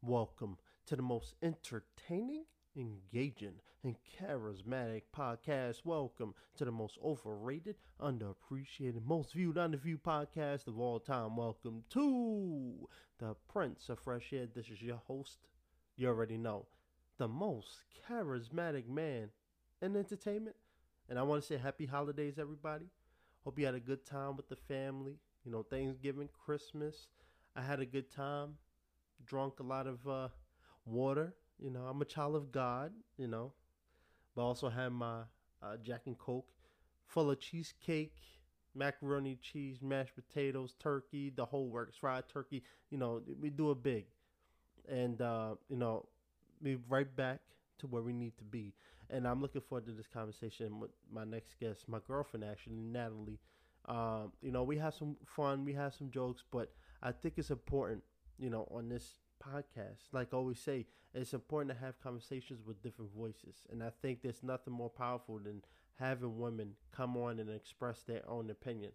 Welcome to the most entertaining, engaging, and charismatic podcast. Welcome to the most overrated, underappreciated, most viewed, underviewed podcast of all time. Welcome to the Prince of Fresh Air. This is your host. You already know the most charismatic man in entertainment. And I want to say happy holidays, everybody. Hope you had a good time with the family. You know, Thanksgiving, Christmas. I had a good time drunk a lot of uh, water. You know, I'm a child of God. You know, but also had my uh, Jack and Coke, full of cheesecake, macaroni, cheese, mashed potatoes, turkey, the whole works, fried turkey. You know, we do it big, and uh, you know, be right back to where we need to be. And I'm looking forward to this conversation with my next guest, my girlfriend, actually, Natalie. Um, you know, we have some fun, we have some jokes, but I think it's important you know, on this podcast. Like I always say, it's important to have conversations with different voices. And I think there's nothing more powerful than having women come on and express their own opinion.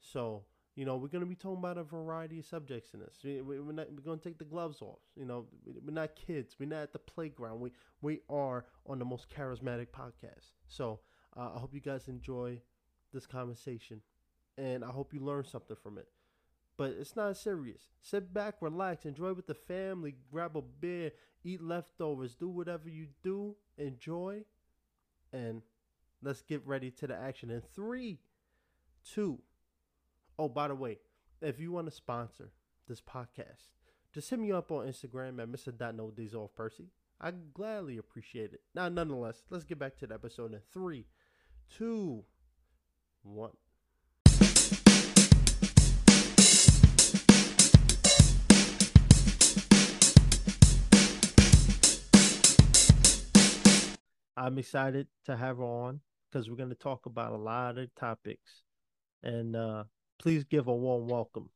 So, you know, we're going to be talking about a variety of subjects in this. We, are not, we're going to take the gloves off. You know, we're not kids. We're not at the playground. We, we are on the most charismatic podcast. So uh, I hope you guys enjoy this conversation. And I hope you learn something from it but it's not serious. Sit back, relax, enjoy with the family, grab a beer, eat leftovers, do whatever you do, enjoy, and let's get ready to the action. In three, two, oh. By the way, if you want to sponsor this podcast, just hit me up on Instagram at Mr. No Off Percy. I gladly appreciate it. Now, nonetheless, let's get back to the episode in three, two, one. I'm excited to have her on because we're going to talk about a lot of topics. And uh, please give a warm welcome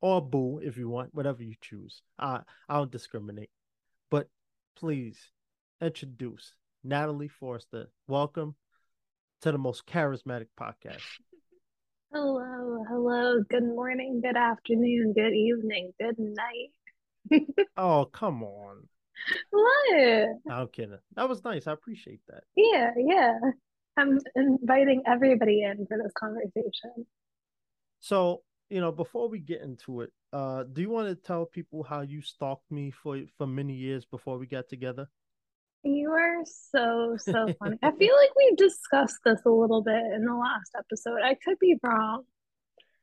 or boo if you want, whatever you choose. I I don't discriminate, but please introduce Natalie Forster. Welcome to the most charismatic podcast. Hello, hello. Good morning, good afternoon, good evening, good night. oh, come on. What? I'm kidding. That was nice. I appreciate that. Yeah, yeah. I'm inviting everybody in for this conversation. So, you know, before we get into it, uh, do you want to tell people how you stalked me for for many years before we got together? You are so so funny. I feel like we discussed this a little bit in the last episode. I could be wrong.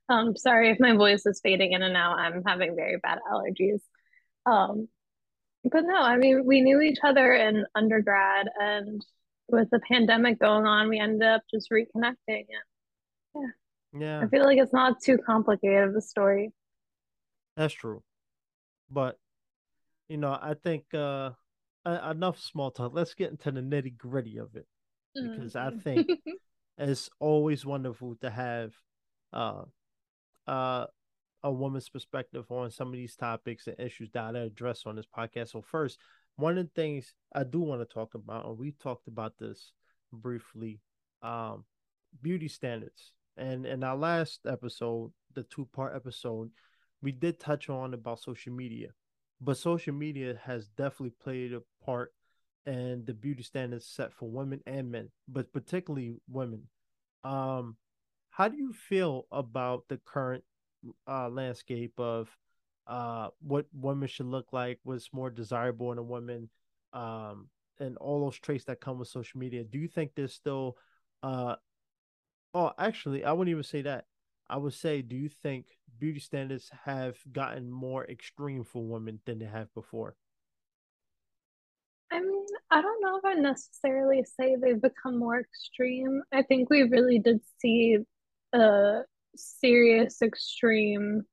Um, sorry if my voice is fading in and out. I'm having very bad allergies. Um, but no, I mean, we knew each other in undergrad, and with the pandemic going on, we ended up just reconnecting. And yeah, yeah, I feel like it's not too complicated of a story. That's true, but you know, I think uh enough small talk. Let's get into the nitty gritty of it because mm-hmm. I think it's always wonderful to have uh uh a woman's perspective on some of these topics and issues that I address on this podcast. So first, one of the things I do want to talk about, and we talked about this briefly, um, beauty standards. And in our last episode, the two part episode, we did touch on about social media. But social media has definitely played a part in the beauty standards set for women and men, but particularly women. Um, how do you feel about the current uh, landscape of uh, what women should look like, what's more desirable in a woman, um, and all those traits that come with social media. Do you think there's still, uh, oh, actually, I wouldn't even say that. I would say, do you think beauty standards have gotten more extreme for women than they have before? I mean, I don't know if I necessarily say they've become more extreme. I think we really did see a serious extreme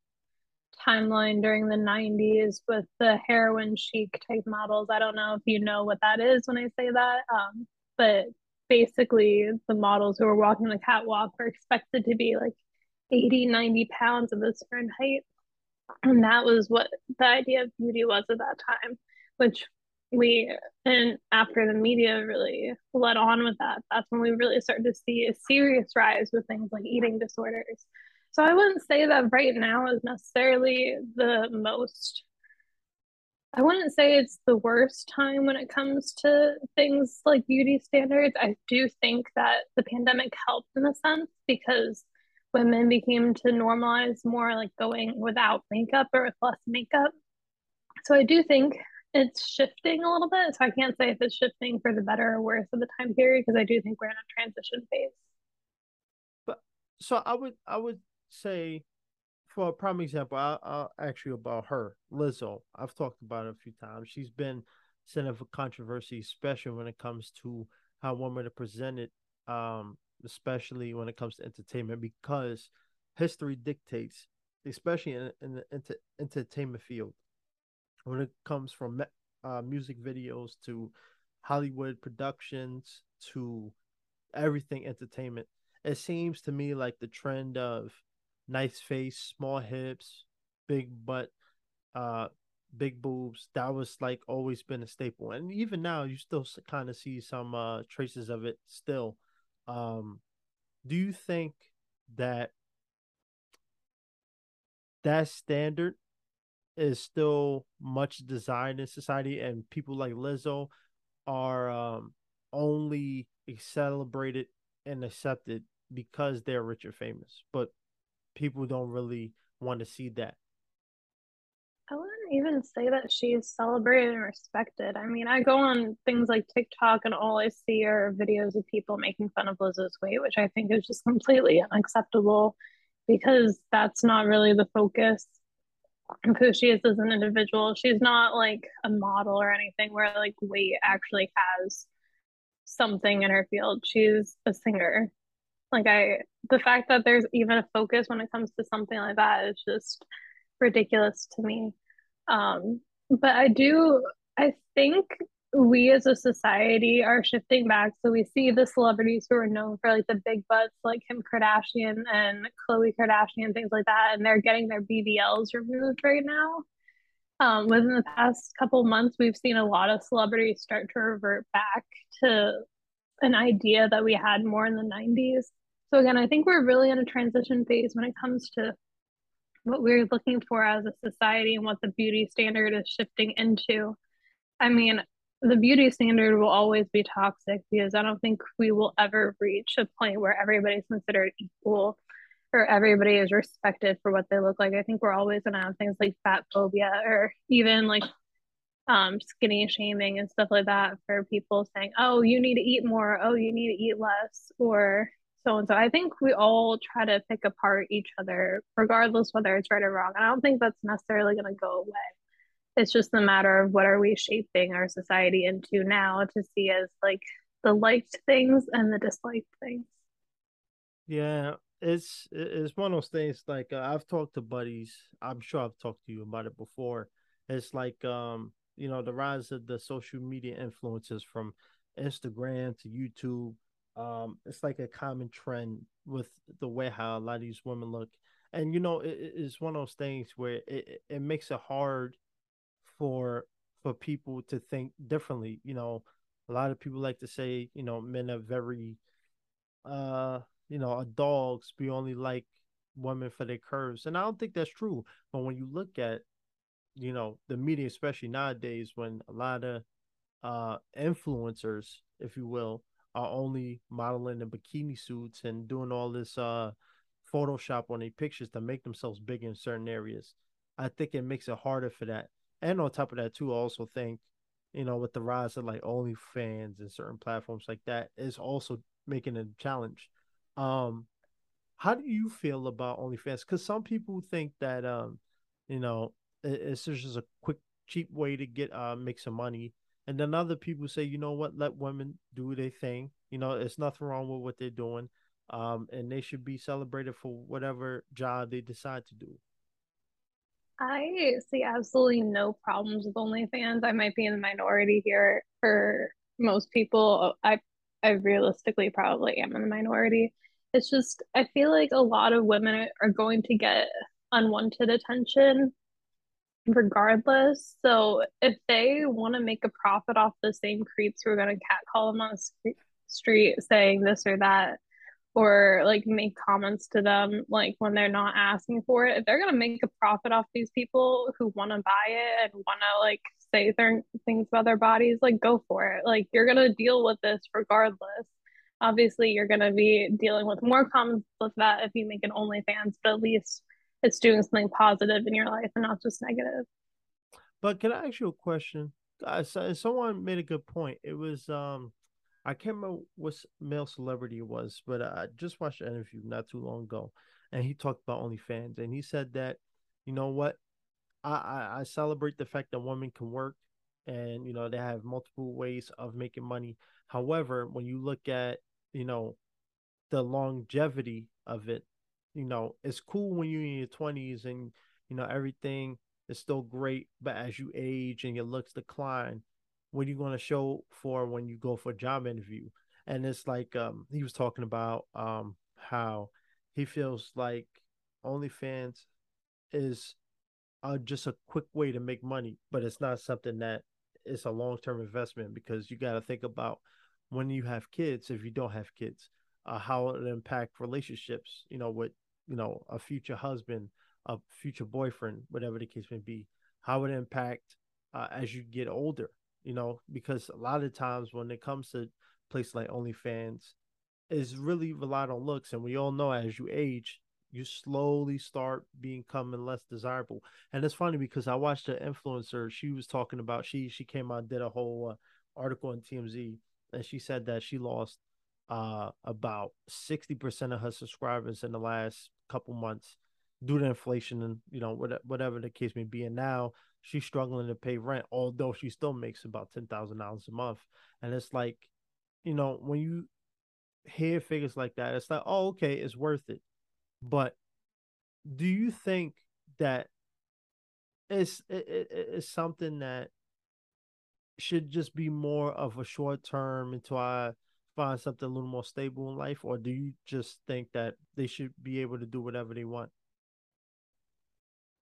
timeline during the 90s with the heroin chic type models. I don't know if you know what that is when I say that. Um, but basically the models who were walking the catwalk were expected to be like 80, 90 pounds of a certain height. And that was what the idea of beauty was at that time, which we and after the media really led on with that, that's when we really started to see a serious rise with things like eating disorders. So I wouldn't say that right now is necessarily the most I wouldn't say it's the worst time when it comes to things like beauty standards. I do think that the pandemic helped in a sense because women became to normalize more like going without makeup or with less makeup. So I do think it's shifting a little bit. So I can't say if it's shifting for the better or worse of the time period because I do think we're in a transition phase. But so I would I would say for a prime example, I, I'll actually about her, Lizzo. I've talked about it a few times. She's been center for controversy, especially when it comes to how women are presented, um, especially when it comes to entertainment, because history dictates, especially in, in the inter- entertainment field, when it comes from uh, music videos to Hollywood productions to everything entertainment. It seems to me like the trend of nice face, small hips, big butt, uh, big boobs. That was like always been a staple, and even now you still kind of see some uh traces of it still. Um, do you think that that standard is still much desired in society, and people like Lizzo are um only celebrated and accepted because they're rich or famous, but people don't really want to see that. I wouldn't even say that she's celebrated and respected. I mean, I go on things like TikTok and all I see are videos of people making fun of Lizzo's weight, which I think is just completely unacceptable because that's not really the focus who she is as an individual. She's not like a model or anything where like weight actually has something in her field. She's a singer. Like I the fact that there's even a focus when it comes to something like that is just ridiculous to me. Um, but I do, I think we as a society are shifting back. So we see the celebrities who are known for like the big butts, like Kim Kardashian and Khloe Kardashian, things like that, and they're getting their BBLs removed right now. Um, within the past couple months, we've seen a lot of celebrities start to revert back to an idea that we had more in the 90s so again, I think we're really in a transition phase when it comes to what we're looking for as a society and what the beauty standard is shifting into. I mean, the beauty standard will always be toxic because I don't think we will ever reach a point where everybody's considered equal or everybody is respected for what they look like. I think we're always going to have things like fat phobia or even like um, skinny shaming and stuff like that for people saying, oh, you need to eat more. Oh, you need to eat less. Or so and so. I think we all try to pick apart each other, regardless whether it's right or wrong. And I don't think that's necessarily going to go away. It's just a matter of what are we shaping our society into now to see as like the liked things and the disliked things. Yeah, it's it's one of those things. Like uh, I've talked to buddies. I'm sure I've talked to you about it before. It's like um, you know, the rise of the social media influences from Instagram to YouTube um, it's like a common trend with the way how a lot of these women look, and you know, it, it's one of those things where it it makes it hard for for people to think differently. You know, a lot of people like to say, you know, men are very, uh, you know, are dogs. We only like women for their curves, and I don't think that's true. But when you look at, you know, the media, especially nowadays, when a lot of uh influencers, if you will, are only modeling in bikini suits and doing all this uh Photoshop on their pictures to make themselves big in certain areas. I think it makes it harder for that. And on top of that, too, I also think, you know, with the rise of like OnlyFans and certain platforms like that, is also making a challenge. Um, how do you feel about OnlyFans? Because some people think that, um, you know, it's just a quick, cheap way to get uh make some money and then other people say, you know what, let women do their thing. You know, it's nothing wrong with what they're doing. Um, and they should be celebrated for whatever job they decide to do. I see absolutely no problems with OnlyFans. I might be in the minority here. For most people, I I realistically probably am in the minority. It's just, I feel like a lot of women are going to get unwanted attention regardless. So if they want to make a profit off the same creeps who are going to catcall them on the street saying this or that, or like make comments to them like when they're not asking for it. If they're going to make a profit off these people who want to buy it and want to like say certain things about their bodies like go for it. Like you're going to deal with this regardless. Obviously you're going to be dealing with more comments with that if you make an onlyfans but at least it's doing something positive in your life and not just negative. But can i ask you a question? Uh, someone made a good point. It was um I can't remember what male celebrity it was, but I just watched an interview not too long ago, and he talked about OnlyFans, and he said that, you know what, I, I, I celebrate the fact that women can work, and you know they have multiple ways of making money. However, when you look at you know the longevity of it, you know it's cool when you're in your twenties and you know everything is still great, but as you age and your looks decline, what are you going to show for when you go for a job interview? And it's like um, he was talking about um, how he feels like OnlyFans is uh, just a quick way to make money, but it's not something that is a long term investment because you got to think about when you have kids, if you don't have kids, uh, how it impact relationships, you know, with, you know, a future husband, a future boyfriend, whatever the case may be, how it impact uh, as you get older you know, because a lot of times when it comes to places like OnlyFans, is really relied on looks, and we all know as you age, you slowly start becoming less desirable. And it's funny because I watched an influencer. She was talking about she she came out did a whole uh, article on TMZ, and she said that she lost uh, about sixty percent of her subscribers in the last couple months due to inflation and you know whatever the case may be. And now she's struggling to pay rent, although she still makes about ten thousand dollars a month. And it's like, you know, when you hear figures like that, it's like, oh, okay, it's worth it. But do you think that it's it, it, it's something that should just be more of a short term until I find something a little more stable in life, or do you just think that they should be able to do whatever they want?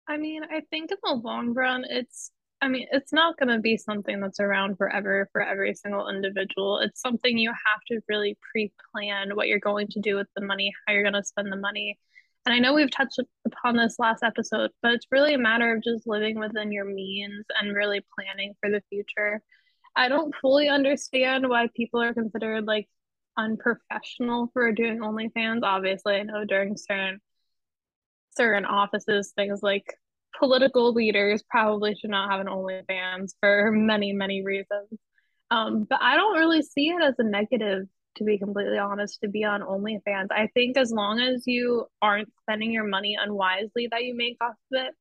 I mean, I think in the long run, it's, I mean, it's not going to be something that's around forever for every single individual. It's something you have to really pre plan what you're going to do with the money, how you're going to spend the money. And I know we've touched upon this last episode, but it's really a matter of just living within your means and really planning for the future. I don't fully understand why people are considered like unprofessional for doing OnlyFans. Obviously, I know during certain certain offices, things like political leaders probably should not have an OnlyFans for many, many reasons. Um, but I don't really see it as a negative, to be completely honest, to be on OnlyFans. I think as long as you aren't spending your money unwisely that you make off of it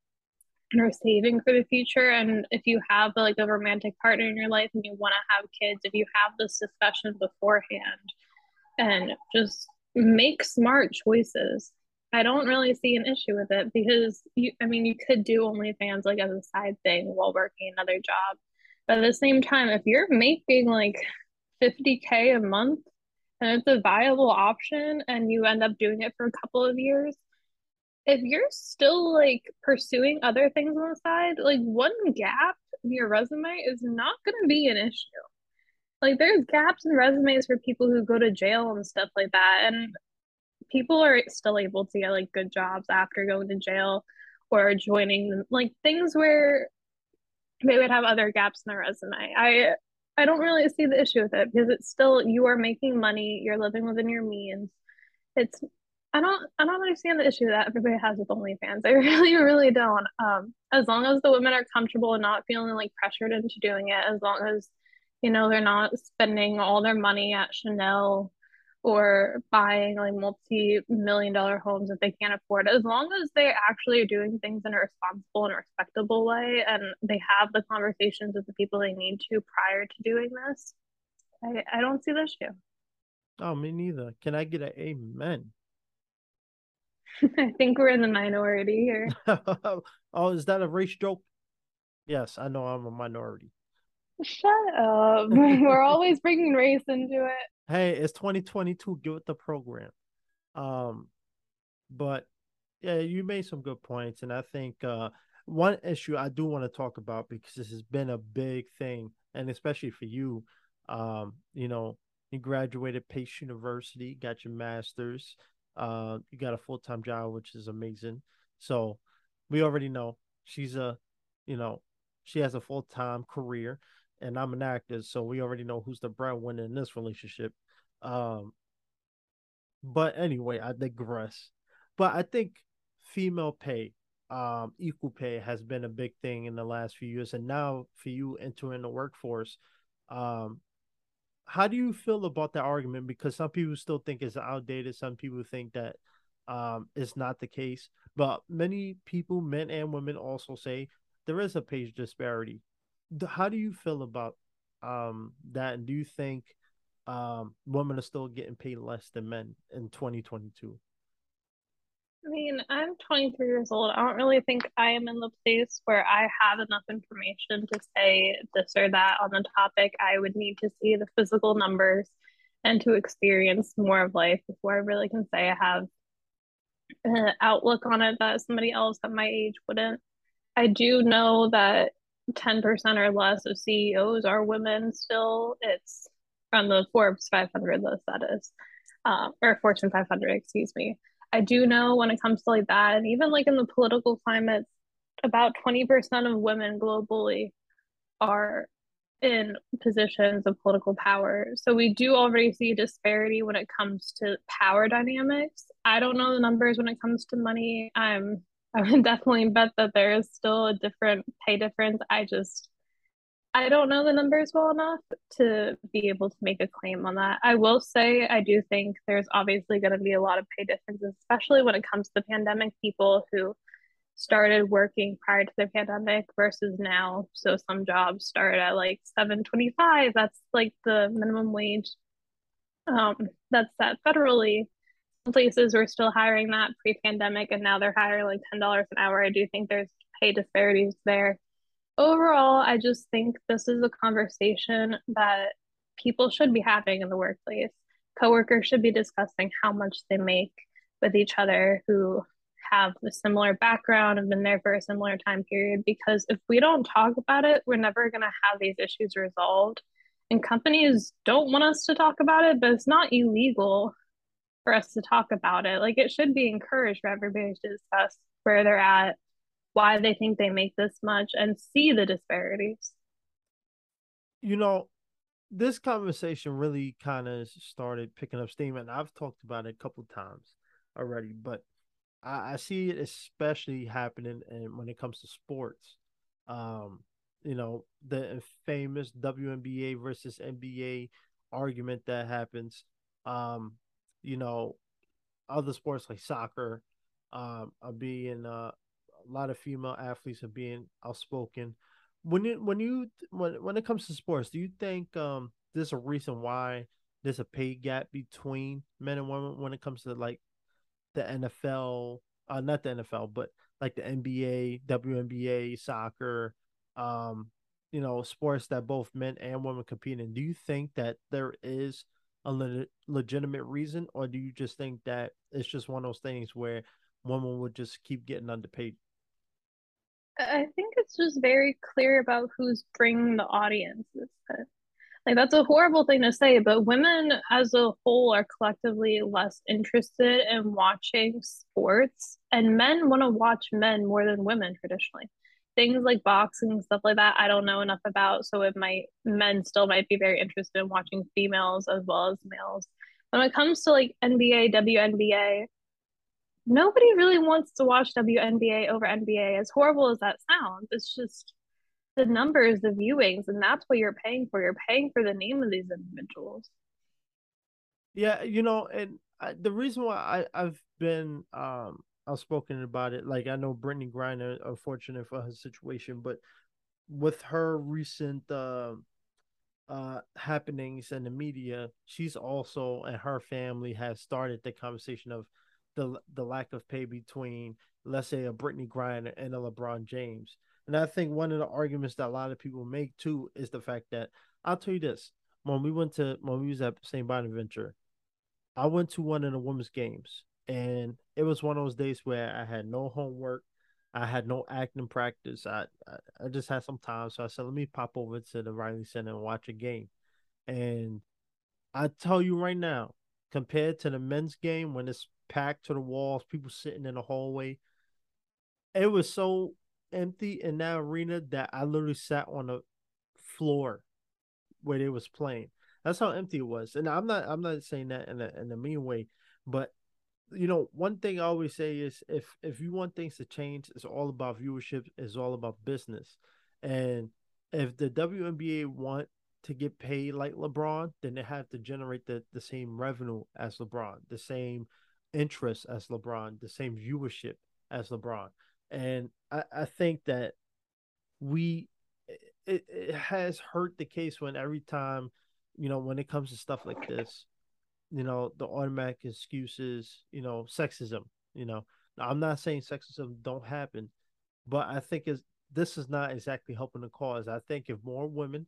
and are saving for the future, and if you have like a romantic partner in your life and you want to have kids, if you have this discussion beforehand and just make smart choices I don't really see an issue with it because you I mean you could do OnlyFans like as a side thing while working another job. But at the same time, if you're making like 50k a month and it's a viable option and you end up doing it for a couple of years, if you're still like pursuing other things on the side, like one gap in your resume is not going to be an issue. Like there's gaps in resumes for people who go to jail and stuff like that. And people are still able to get like good jobs after going to jail or joining like things where they would have other gaps in their resume. I I don't really see the issue with it because it's still you are making money, you're living within your means. It's I don't I don't understand the issue that everybody has with OnlyFans. I really, really don't. Um, as long as the women are comfortable and not feeling like pressured into doing it, as long as you know they're not spending all their money at Chanel or buying like multi-million dollar homes that they can't afford as long as they actually are doing things in a responsible and respectable way and they have the conversations with the people they need to prior to doing this i, I don't see the issue. Oh me neither. Can i get an amen? I think we're in the minority here. Oh is that a race joke? Yes i know i'm a minority. Shut up. We're always bringing race into it Hey, it's 2022. Get with the program. Um, but yeah, you made some good points, and I think uh, one issue I do want to talk about because this has been a big thing, and especially for you, um, you know, you graduated Pace University, got your master's, uh, you got a full time job, which is amazing. So we already know she's a, you know, she has a full time career, and I'm an actor, so we already know who's the breadwinner in this relationship. Um, but anyway, I digress. But I think female pay, um, equal pay has been a big thing in the last few years, and now for you entering the workforce, um, how do you feel about that argument? Because some people still think it's outdated. Some people think that um, it's not the case. But many people, men and women, also say there is a pay disparity. How do you feel about um, that? And do you think um, women are still getting paid less than men in 2022? I mean, I'm 23 years old. I don't really think I am in the place where I have enough information to say this or that on the topic. I would need to see the physical numbers and to experience more of life before I really can say I have an outlook on it that somebody else at my age wouldn't. I do know that 10% or less of CEOs are women still. It's from the Forbes 500 list, that is, uh, or Fortune 500, excuse me. I do know when it comes to like that, and even like in the political climate, about 20% of women globally are in positions of political power. So we do already see disparity when it comes to power dynamics. I don't know the numbers when it comes to money. I'm I would definitely bet that there is still a different pay difference. I just I don't know the numbers well enough to be able to make a claim on that. I will say I do think there's obviously going to be a lot of pay differences, especially when it comes to the pandemic. People who started working prior to the pandemic versus now. So some jobs start at like 725. That's like the minimum wage. Um, that's set federally. Places were still hiring that pre-pandemic, and now they're hiring like ten dollars an hour. I do think there's pay disparities there overall, I just think this is a conversation that people should be having in the workplace. Coworkers should be discussing how much they make with each other who have a similar background and been there for a similar time period. Because if we don't talk about it, we're never going to have these issues resolved. And companies don't want us to talk about it, but it's not illegal for us to talk about it. Like it should be encouraged for everybody to discuss where they're at why they think they make this much and see the disparities. You know, this conversation really kind of started picking up steam, and I've talked about it a couple times already, but I, I see it especially happening and when it comes to sports. Um, you know, the famous WNBA versus NBA argument that happens. Um, you know, other sports like soccer um, are being uh, a lot of female athletes are being outspoken. When you when you when when it comes to sports, do you think um there's a reason why there's a pay gap between men and women when it comes to like the NFL, uh, not the NFL, but like the NBA, WNBA, soccer, um, you know, sports that both men and women compete in. Do you think that there is a le- legitimate reason, or do you just think that it's just one of those things where women would just keep getting underpaid? I think it's just very clear about who's bringing the audiences. Like that's a horrible thing to say, but women as a whole are collectively less interested in watching sports, and men want to watch men more than women traditionally. Things like boxing stuff like that, I don't know enough about, so it might men still might be very interested in watching females as well as males. When it comes to like NBA, WNBA, nobody really wants to watch WNBA over NBA. As horrible as that sounds, it's just the numbers, the viewings, and that's what you're paying for. You're paying for the name of these individuals. Yeah, you know, and I, the reason why I I've been um outspoken about it, like I know Brittney Griner, unfortunate for her situation, but with her recent uh, uh happenings in the media, she's also and her family has started the conversation of the the lack of pay between let's say a Brittney Griner and a LeBron James. And I think one of the arguments that a lot of people make too is the fact that I'll tell you this: when we went to when we was at St. Bonaventure, I went to one of the women's games, and it was one of those days where I had no homework, I had no acting practice. I I, I just had some time, so I said, let me pop over to the Reilly Center and watch a game. And I tell you right now, compared to the men's game when it's packed to the walls, people sitting in the hallway, it was so empty in that arena that I literally sat on the floor where they was playing. That's how empty it was. And I'm not I'm not saying that in a in a mean way, but you know, one thing I always say is if if you want things to change, it's all about viewership, it's all about business. And if the WNBA want to get paid like LeBron, then they have to generate the, the same revenue as LeBron, the same interest as LeBron, the same viewership as LeBron. And I, I think that we it, it has hurt the case when every time, you know, when it comes to stuff like this, you know, the automatic excuses, you know, sexism, you know. Now, I'm not saying sexism don't happen, but I think is this is not exactly helping the cause. I think if more women,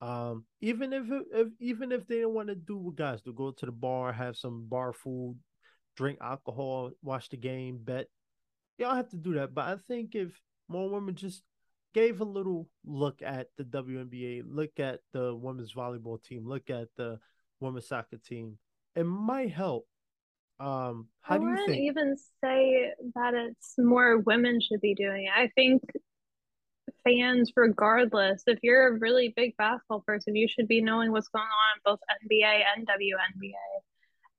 um, even if, if even if they don't want to do what guys do, go to the bar, have some bar food, drink alcohol, watch the game, bet, y'all have to do that. But I think if more women just gave a little look at the WNBA, look at the women's volleyball team, look at the women's soccer team, it might help. Um, how I do you wouldn't think? even say that it's more women should be doing it. I think fans, regardless, if you're a really big basketball person, you should be knowing what's going on in both NBA and WNBA.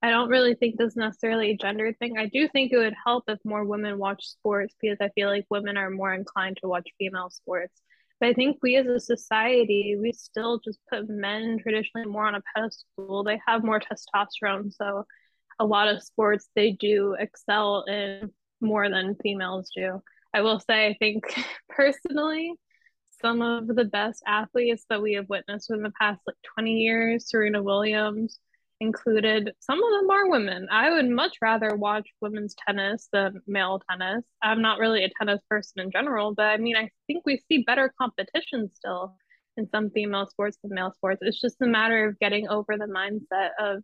I don't really think this is necessarily a gender thing. I do think it would help if more women watch sports because I feel like women are more inclined to watch female sports. But I think we as a society, we still just put men traditionally more on a pedestal. They have more testosterone. So a lot of sports they do excel in more than females do. I will say, I think personally, some of the best athletes that we have witnessed in the past like 20 years, Serena Williams, included. Some of them are women. I would much rather watch women's tennis than male tennis. I'm not really a tennis person in general, but I mean, I think we see better competition still in some female sports than male sports. It's just a matter of getting over the mindset of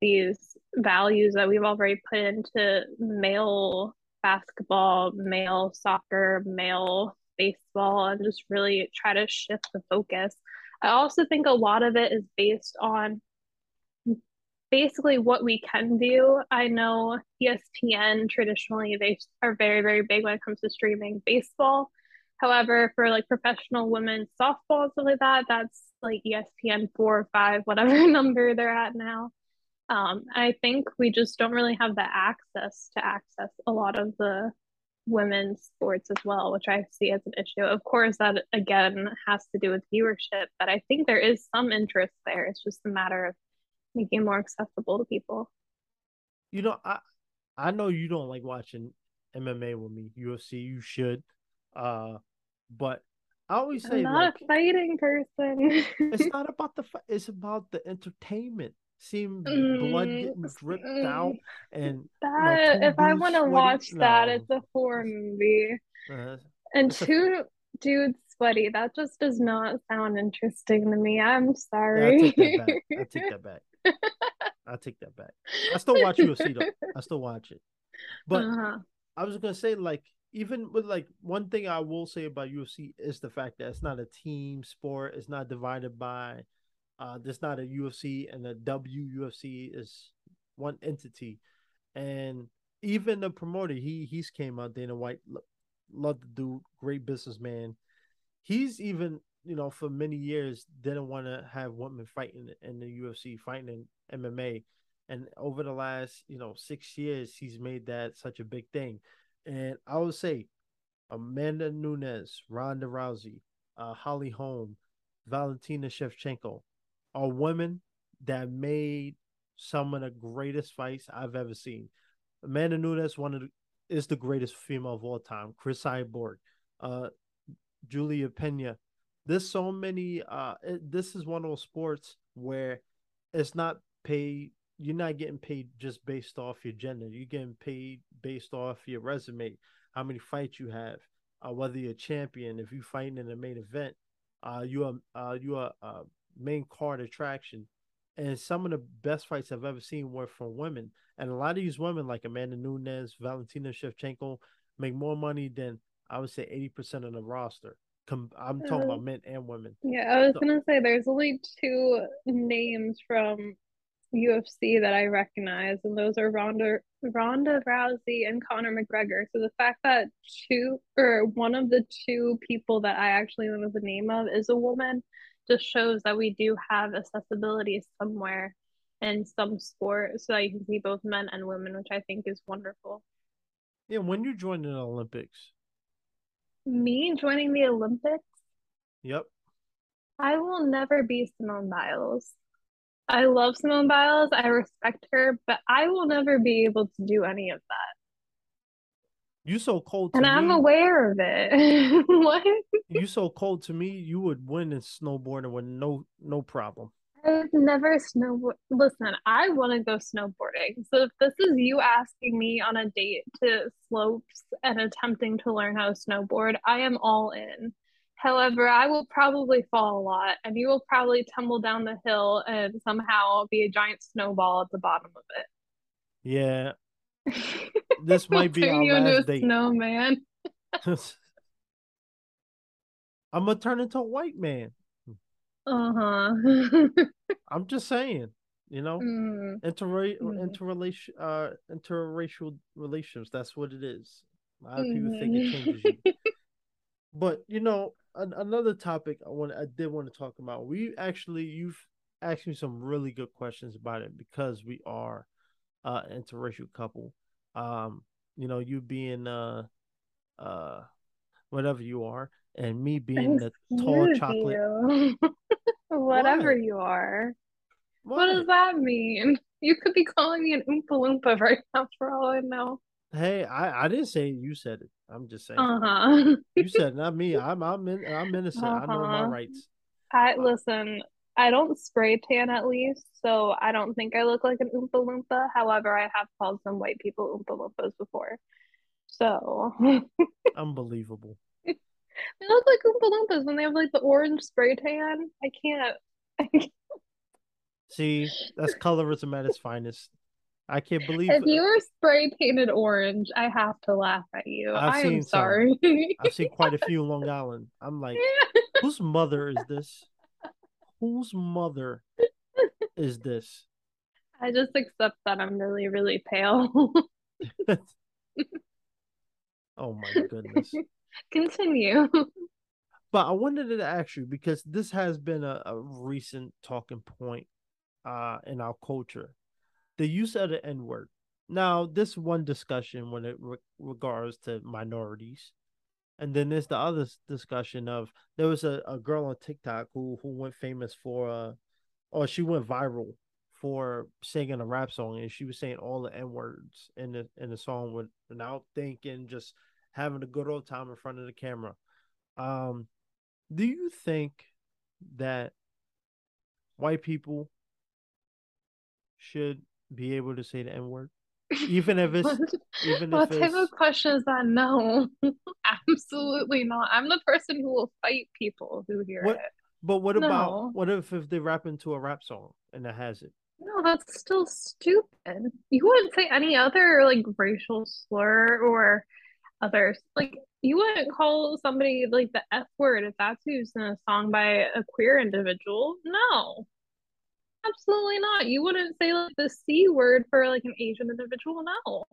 these values that we've already put into male basketball, male soccer, male baseball, and just really try to shift the focus. I also think a lot of it is based on basically what we can do. I know ESPN traditionally they are very very big when it comes to streaming baseball. However, for like professional women's softball stuff like that, that's like ESPN four or five, whatever number they're at now. Um, I think we just don't really have the access to access a lot of the women's sports as well, which I see as an issue. Of course, that again has to do with viewership, but I think there is some interest there. It's just a matter of making it more accessible to people. You know, I I know you don't like watching MMA with me, UFC. You should, uh, but I always say I'm not like a fighting person. it's not about the fight; it's about the entertainment. Seeing blood Mm, getting dripped mm, out, and you know, if I want to watch that, No, it's a horror movie. uh, And it's a two dudes sweaty, that just does not sound interesting to me. I'm yeah. I sorry. take that. I take that back. I take that back. I still watch UFC though. I still watch it, but uh-huh. I was gonna say like even with like one thing I will say about UFC is the fact that it's not a team sport. It's not divided by uh there's not a UFC and a WUFC is one entity. And even the promoter, he he's came out Dana White lo- love the dude, great businessman. He's even, you know, for many years didn't want to have women fighting in the UFC, fighting in MMA. And over the last, you know, six years, he's made that such a big thing. And I would say Amanda Nunes, Ronda Rousey, uh, Holly Holm, Valentina Shevchenko are women that made some of the greatest fights I've ever seen. Amanda Nunes, one of the, is the greatest female of all time. Cris Cyborg, uh, Julia Pena. There's so many. Uh, it, this is one of those sports where it's not paid. You're not getting paid just based off your gender. You're getting paid based off your resume, how many fights you have, uh, whether you're a champion, if you fight in a main event, uh, you are uh, you are uh, main card attraction. And some of the best fights I've ever seen were from women. And a lot of these women, like Amanda Nunes, Valentina Shevchenko, make more money than I would say 80% of the roster. I'm talking uh, about men and women. Yeah, I was so, gonna say there's only two names from UFC that I recognize, and those are Ronda Ronda Rousey and Conor McGregor. So the fact that two or one of the two people that I actually know the name of is a woman just shows that we do have accessibility somewhere in some sport so that you can see both men and women, which I think is wonderful. Yeah, when you join the Olympics. Me joining the Olympics? Yep. I will never be Simone Biles. I love Simone Biles. I respect her, but I will never be able to do any of that. You so cold and me. I'm aware of it. what? You so cold to me. You would win in snowboarding with no no problem. I've never snowboard. Listen, I want to go snowboarding. So if this is you asking me on a date to slopes and attempting to learn how to snowboard, I am all in. However, I will probably fall a lot and you will probably tumble down the hill and somehow be a giant snowball at the bottom of it. Yeah. This might be our last date. Snowman. I'm gonna turn into a white man. Uh-huh. I'm just saying, you know, mm. interra- mm. interrelation uh interracial relations, that's what it is. A lot of people think it mm-hmm. changes you. but you know, an- another topic I want I did want to talk about. We actually you've asked me some really good questions about it because we are uh interracial couple. Um, you know, you being uh uh whatever you are, and me being the tall chocolate. whatever what? you are. What? what does that mean? You could be calling me an oompa loompa right now for all I know. Hey, I, I didn't say you said it. I'm just saying. Uh-huh. you said not me. I'm I'm in, I'm innocent. Uh-huh. I know my uh-huh. rights. I listen. I don't spray tan at least, so I don't think I look like an Oompa Loompa. However, I have called some white people Oompa Loompas before. So unbelievable. They look like Oompa Loompas when they have like the orange spray tan. I can't. I can't. See, that's colorism at its finest. I can't believe if you were spray painted orange, I have to laugh at you. I've I am sorry. I've seen quite a few in Long Island. I'm like, whose mother is this? Whose mother is this? I just accept that I'm really, really pale. oh my goodness. Continue. But I wanted to ask you because this has been a, a recent talking point uh, in our culture the use of the N word. Now, this one discussion when it re- regards to minorities, and then there's the other discussion of there was a, a girl on TikTok who who went famous for, uh, or she went viral for singing a rap song, and she was saying all the N words in the in the song without thinking, just having a good old time in front of the camera. Um, do you think that white people should be able to say the N word? Even if it's even what if type of question is that? No, absolutely not. I'm the person who will fight people who hear what, it. But what no. about what if if they rap into a rap song and it has it? No, that's still stupid. You wouldn't say any other like racial slur or others. Like you wouldn't call somebody like the F word if that's used in a song by a queer individual. No. Absolutely not. You wouldn't say like the C word for like an Asian individual. No.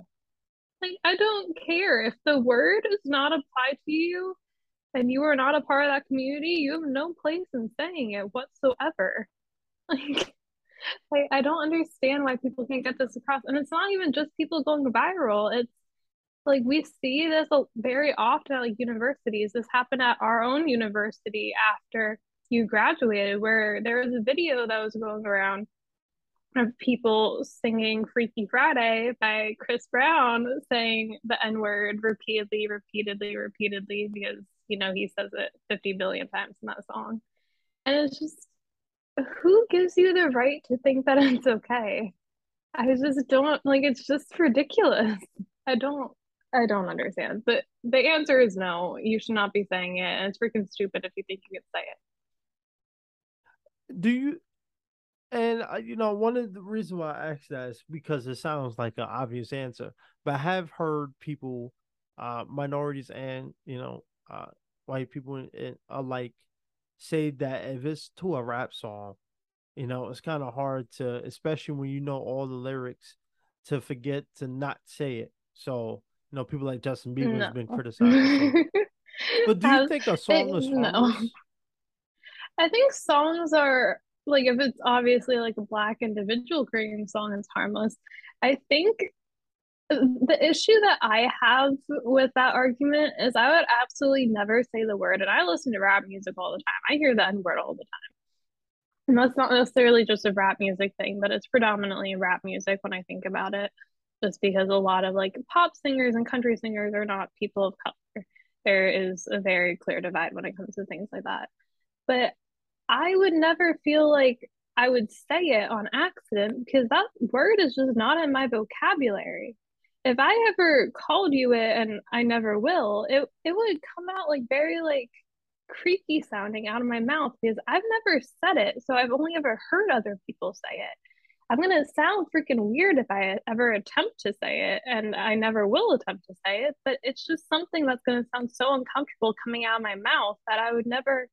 Like I don't care if the word is not applied to you and you are not a part of that community, you have no place in saying it whatsoever. Like like I don't understand why people can't get this across. And it's not even just people going viral. It's like we see this very often at like universities. This happened at our own university after you graduated where there was a video that was going around of people singing Freaky Friday by Chris Brown saying the N word repeatedly, repeatedly, repeatedly because, you know, he says it 50 billion times in that song. And it's just, who gives you the right to think that it's okay? I just don't like it's just ridiculous. I don't I don't understand. But the answer is no. You should not be saying it, and it's freaking stupid if you think you can say it. Do you? And uh, you know, one of the reasons why I asked that is because it sounds like an obvious answer, but I have heard people, uh, minorities and you know, uh, white people in, in, alike, say that if it's to a rap song, you know, it's kind of hard to, especially when you know all the lyrics, to forget to not say it. So, know, people like Justin Bieber no. has been criticized. but do you think a song is harmless? No. I think songs are like if it's obviously like a black individual creating a song, it's harmless. I think the issue that I have with that argument is I would absolutely never say the word, and I listen to rap music all the time. I hear the N word all the time. And that's not necessarily just a rap music thing, but it's predominantly rap music when I think about it, just because a lot of like pop singers and country singers are not people of color. There is a very clear divide when it comes to things like that. But I would never feel like I would say it on accident because that word is just not in my vocabulary. If I ever called you it and I never will, it it would come out like very like creepy sounding out of my mouth because I've never said it. So I've only ever heard other people say it. I'm going to sound freaking weird if I ever attempt to say it, and I never will attempt to say it, but it's just something that's going to sound so uncomfortable coming out of my mouth that I would never,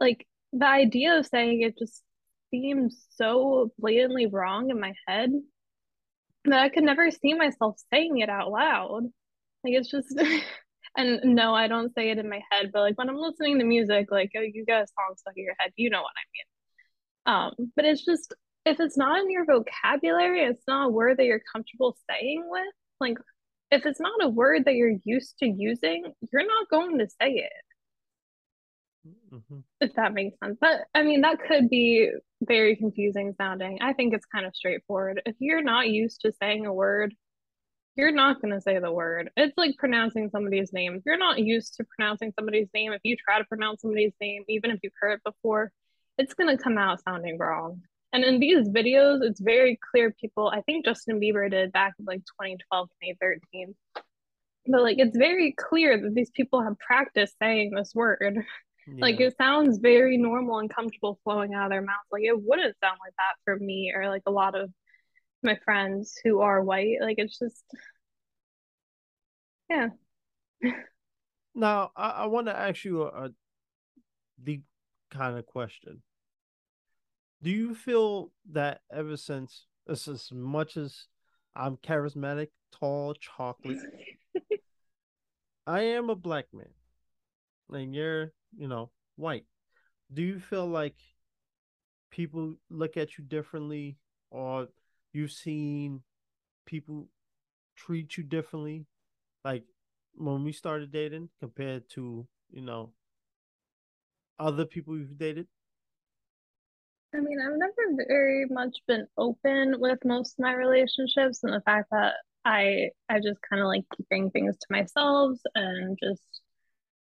like, the idea of saying it just seems so blatantly wrong in my head that I could never see myself saying it out loud. Like, it's just. and no, I don't say it in my head, but like when I'm listening to music, like oh, you got a song stuck in your head, you know what I mean. Um, but it's just if it's not in your vocabulary, it's not a word that you're comfortable saying with. Like if it's not a word that you're used to using, you're not going to say it. Mm-hmm. If that makes sense. But I mean, that could be very confusing sounding. I think it's kind of straightforward. If you're not used to saying a word you're not going to say the word. It's like pronouncing somebody's name. If you're not used to pronouncing somebody's name, if you try to pronounce somebody's name, even if you've heard it before, it's going to come out sounding wrong. And in these videos, it's very clear people, I think Justin Bieber did back in like 2012, 2013. But like, it's very clear that these people have practiced saying this word. Yeah. Like, it sounds very normal and comfortable flowing out of their mouth. Like, it wouldn't sound like that for me or like a lot of my friends who are white. Like it's just yeah. now I, I want to ask you a, a deep kind of question. Do you feel that ever since as, as much as I'm charismatic, tall, chocolate, I am a black man, and you're, you know, white. Do you feel like people look at you differently, or you've seen people treat you differently like when we started dating compared to you know other people you've dated i mean i've never very much been open with most of my relationships and the fact that i i just kind of like keeping things to myself and just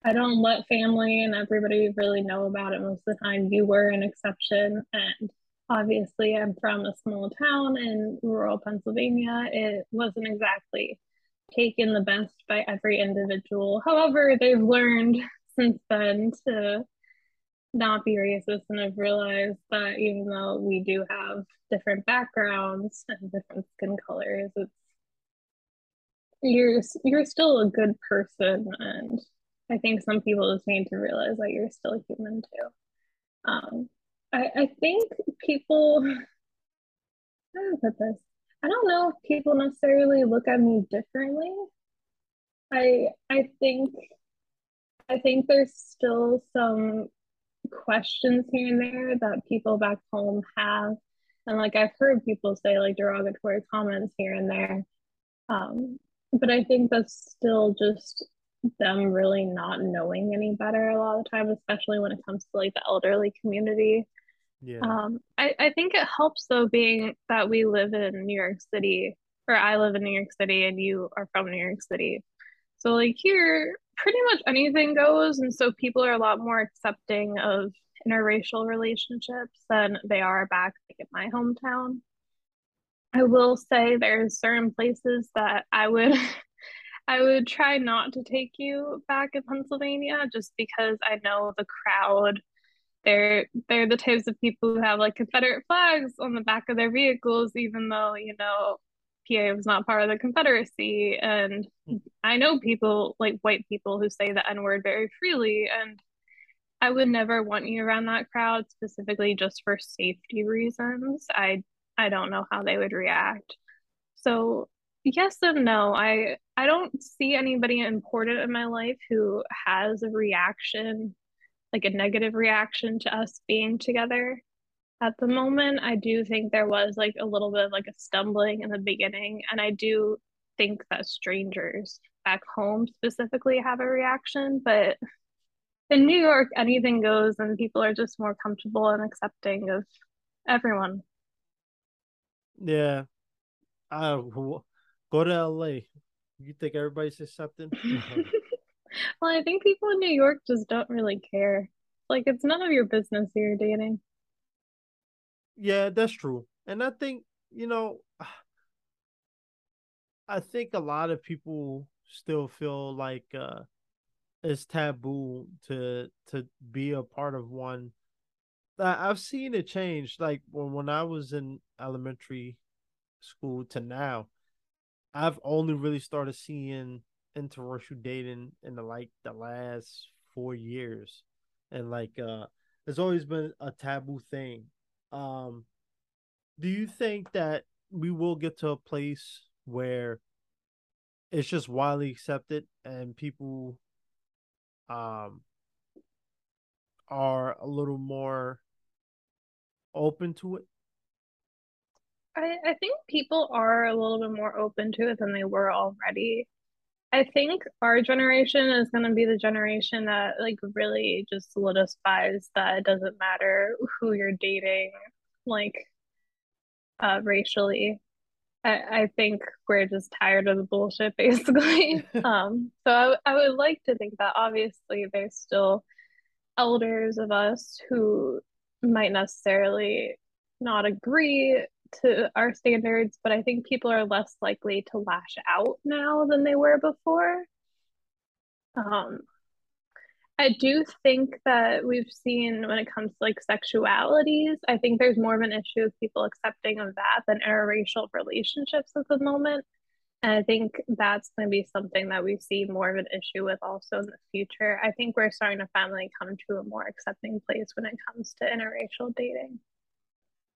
i don't let family and everybody really know about it most of the time you were an exception and obviously I'm from a small town in rural Pennsylvania. It wasn't exactly taken the best by every individual. However, they've learned since then to not be racist and I've realized that even though we do have different backgrounds and different skin colors, it's you're you're still a good person and I think some people just need to realize that you're still human too. Um, I, I think people, how do I put this? I don't know if people necessarily look at me differently. I I think I think there's still some questions here and there that people back home have. And like I've heard people say like derogatory comments here and there. Um, but I think that's still just them really not knowing any better a lot of the time, especially when it comes to like the elderly community. Yeah. Um, I, I think it helps though, being that we live in New York City, or I live in New York City and you are from New York City. So, like, here, pretty much anything goes. And so people are a lot more accepting of interracial relationships than they are back like, in my hometown. I will say there's certain places that I would I would try not to take you back in Pennsylvania just because I know the crowd they're they're the types of people who have like Confederate flags on the back of their vehicles, even though you know PA was not part of the Confederacy. And hmm. I know people like white people who say the N word very freely, and I would never want you around that crowd specifically just for safety reasons. I I don't know how they would react. So yes and no. I I don't see anybody important in my life who has a reaction, like a negative reaction to us being together. At the moment, I do think there was like a little bit of like a stumbling in the beginning, and I do think that strangers back home specifically have a reaction, but in New York, anything goes, and people are just more comfortable and accepting of everyone. Yeah, uh, go to LA. You think everybody's accepting? well, I think people in New York just don't really care. Like, it's none of your business who you're dating. Yeah, that's true. And I think, you know, I think a lot of people still feel like uh it's taboo to to be a part of one. I've seen it change. Like when when I was in elementary school to now, I've only really started seeing interracial dating in the like the last four years, and like uh, it's always been a taboo thing. Um, do you think that we will get to a place where it's just widely accepted and people um are a little more open to it? I, I think people are a little bit more open to it than they were already. I think our generation is going to be the generation that like really just solidifies that it doesn't matter who you're dating, like uh, racially. I, I think we're just tired of the bullshit, basically. um, so I, I would like to think that obviously there's still elders of us who might necessarily not agree to our standards, but I think people are less likely to lash out now than they were before. Um, I do think that we've seen when it comes to like sexualities, I think there's more of an issue of people accepting of that than interracial relationships at the moment. And I think that's going to be something that we see more of an issue with also in the future. I think we're starting to finally come to a more accepting place when it comes to interracial dating.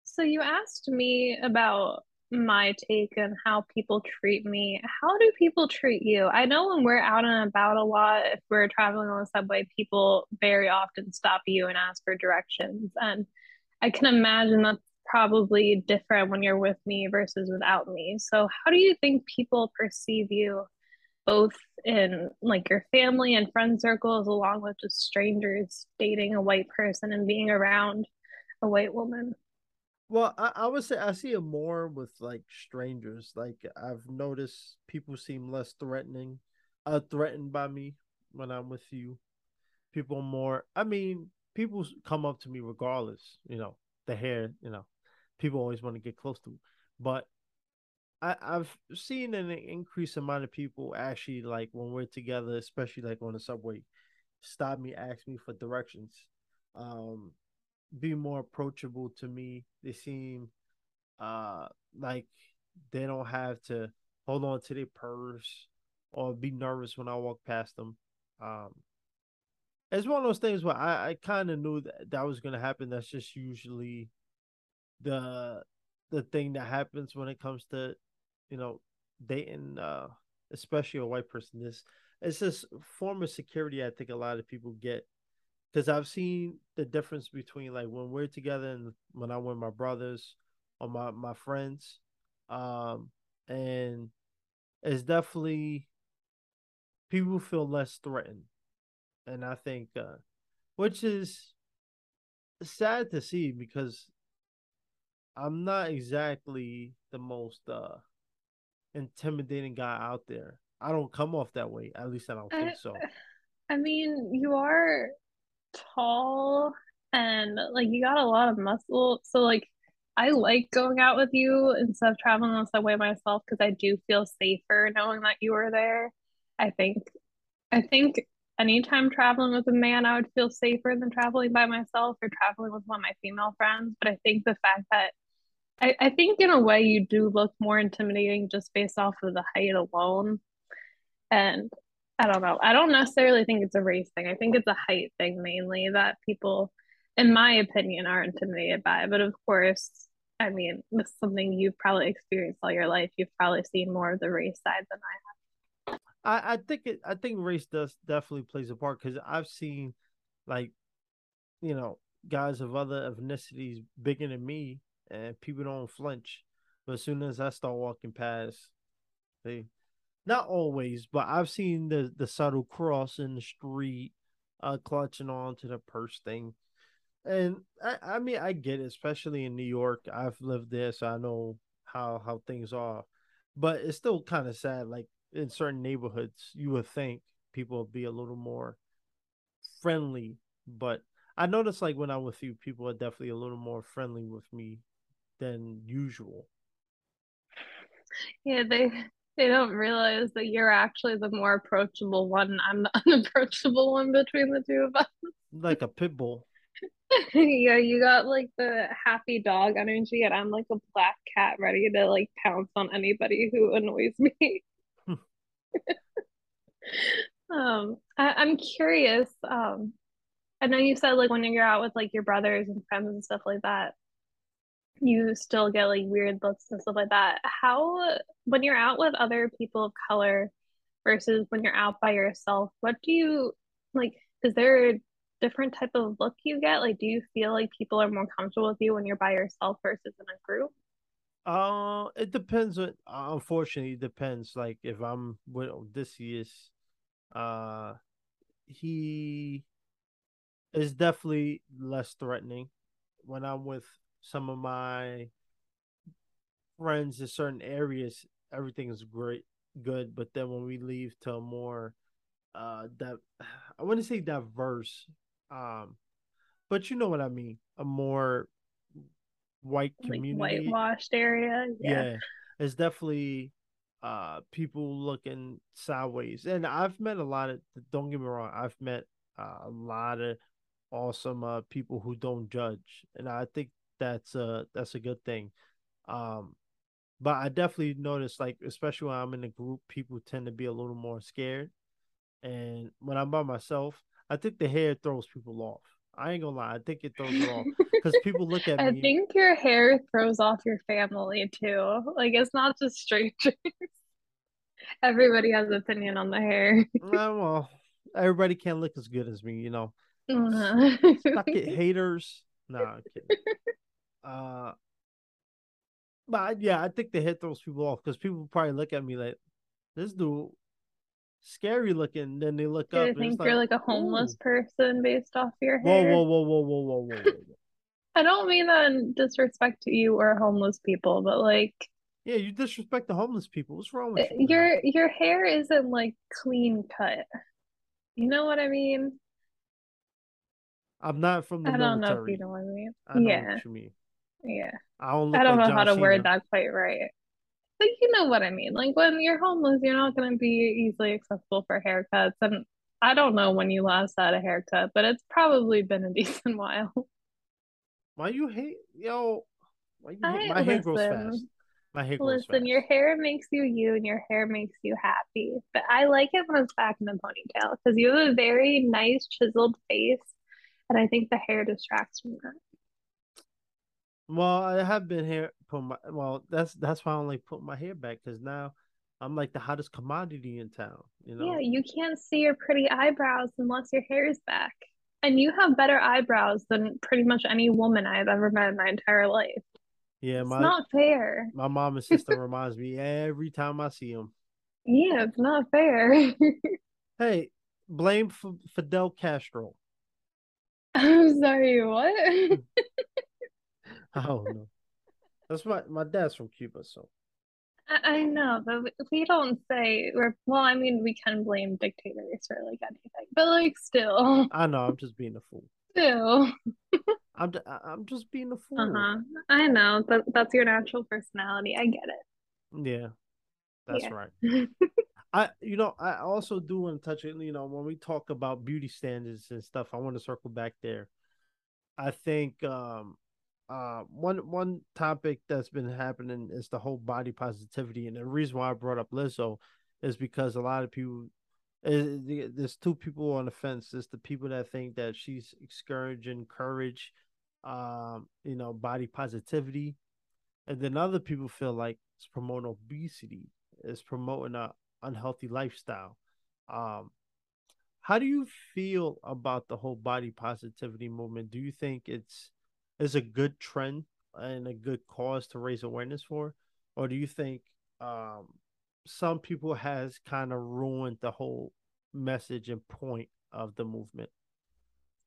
So you asked me about my take on how people treat me. How do people treat you? I know when we're out and about a lot, if we're traveling on the subway, people very often stop you and ask for directions. And I can imagine that's probably different when you're with me versus without me. So how do you think people perceive you both in like your family and friend circles along with just strangers dating a white person and being around a white woman? Well, I, I would say I see it more with like strangers. Like I've noticed people seem less threatening, uh, threatened by me when I'm with you. People more. I mean, people come up to me regardless. You know, the hair. You know, people always want to get close to. But I, I've seen an increased amount of people actually like when we're together, especially like on the subway, stop me, ask me for directions. Um, be more approachable to me. They seem uh like they don't have to hold on to their purse or be nervous when I walk past them. Um it's one of those things where I, I kind of knew that that was going to happen. That's just usually the the thing that happens when it comes to you know dating uh especially a white person this it's this form of security i think a lot of people get because I've seen the difference between like when we're together and when I'm with my brothers or my my friends, um, and it's definitely people feel less threatened, and I think, uh, which is sad to see because I'm not exactly the most uh intimidating guy out there. I don't come off that way. At least I don't think so. I mean, you are tall and like you got a lot of muscle. So like I like going out with you instead of traveling on the subway myself because I do feel safer knowing that you were there. I think I think anytime traveling with a man, I would feel safer than traveling by myself or traveling with one of my female friends. But I think the fact that I, I think in a way you do look more intimidating just based off of the height alone. And I don't know. I don't necessarily think it's a race thing. I think it's a height thing mainly that people, in my opinion, are intimidated by. But of course, I mean, is something you've probably experienced all your life. You've probably seen more of the race side than I have. I, I think it I think race does definitely plays a part because I've seen like you know guys of other ethnicities bigger than me and people don't flinch. But as soon as I start walking past, they not always, but I've seen the the subtle cross in the street, uh, clutching on to the purse thing. And I, I mean I get it, especially in New York. I've lived there, so I know how how things are. But it's still kind of sad. Like in certain neighborhoods, you would think people would be a little more friendly. But I noticed like when I'm with you, people are definitely a little more friendly with me than usual. Yeah, they they don't realize that you're actually the more approachable one. I'm the unapproachable one between the two of us. Like a pit bull. yeah, you got like the happy dog energy, and I'm like a black cat ready to like pounce on anybody who annoys me. um, I, I'm curious. Um, I know you said like when you're out with like your brothers and friends and stuff like that, you still get like weird looks and stuff like that. How when you're out with other people of color versus when you're out by yourself, what do you like? Is there a different type of look you get? Like, do you feel like people are more comfortable with you when you're by yourself versus in a group? Uh, it depends. On, unfortunately, it depends. Like if I'm with Odysseus, uh, he is definitely less threatening. When I'm with some of my friends in certain areas, everything is great, good. But then when we leave to a more, uh, that I want to say diverse, um, but you know what I mean, a more white community, like whitewashed area. Yeah. yeah, it's definitely uh people looking sideways, and I've met a lot of. Don't get me wrong, I've met uh, a lot of awesome uh people who don't judge, and I think that's a that's a good thing. Um, but I definitely notice, like, especially when I'm in a group, people tend to be a little more scared. And when I'm by myself, I think the hair throws people off. I ain't gonna lie. I think it throws it off because people look at I me. I think your hair throws off your family too. Like it's not just strangers. Everybody has opinion on the hair. uh, well, everybody can't look as good as me, you know. Uh-huh. Stuck it haters. Nah, I'm kidding. Uh, but yeah, I think the hit throws people off because people probably look at me like this dude scary looking. Then they look up. I think you're like, a homeless Ooh. person based off your hair. Whoa, whoa, whoa, whoa, whoa, whoa, whoa. I don't mean that in disrespect to you or homeless people, but like. Yeah, you disrespect the homeless people. What's wrong with you? Your your hair isn't like clean cut. You know what I mean? I'm not from the I don't military. know if you know what I mean. I know yeah. what you mean. Yeah. I don't, I don't like know John how to Cena. word that quite right. But you know what I mean. Like when you're homeless, you're not going to be easily accessible for haircuts. And I don't know when you last had a haircut, but it's probably been a decent while. Why you hate yo? Why you hate? My hair grows fast. My hair grows Listen, fast. your hair makes you you, and your hair makes you happy. But I like it when it's back in the ponytail because you have a very nice chiseled face, and I think the hair distracts from that. Well, I have been here. Put my well. That's that's why I only put my hair back because now I'm like the hottest commodity in town. You know. Yeah, you can't see your pretty eyebrows unless your hair is back, and you have better eyebrows than pretty much any woman I've ever met in my entire life. Yeah, my, it's not fair. My mom and sister reminds me every time I see them. Yeah, it's not fair. hey, blame F- Fidel Castro. I'm sorry, what? I don't know. That's my my dad's from Cuba, so. I, I know, but we don't say we're well. I mean, we can blame dictators for like anything, but like still. I know. I'm just being a fool. Still. I'm I'm just being a fool. Uh huh. I know that that's your natural personality. I get it. Yeah, that's yeah. right. I you know I also do want to touch it. You know, when we talk about beauty standards and stuff, I want to circle back there. I think um, uh, one one topic that's been happening is the whole body positivity, and the reason why I brought up Lizzo is because a lot of people. Is, eh, there's two people on the fence. There's the people that think that she's encouraging courage, um, you know, body positivity, and then other people feel like it's promoting obesity, it's promoting a unhealthy lifestyle. Um, how do you feel about the whole body positivity movement? Do you think it's is a good trend and a good cause to raise awareness for, or do you think um, some people has kind of ruined the whole message and point of the movement?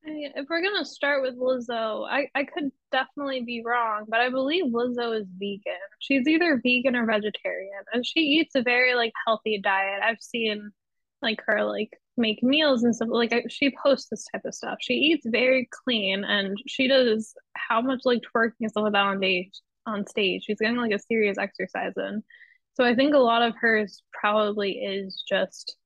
If we're gonna start with Lizzo, I, I could definitely be wrong, but I believe Lizzo is vegan. She's either vegan or vegetarian, and she eats a very like healthy diet. I've seen like her like make meals and stuff. Like she posts this type of stuff. She eats very clean, and she does how much like twerking and stuff like that on stage. On stage, she's getting like a serious exercise in. So I think a lot of hers probably is just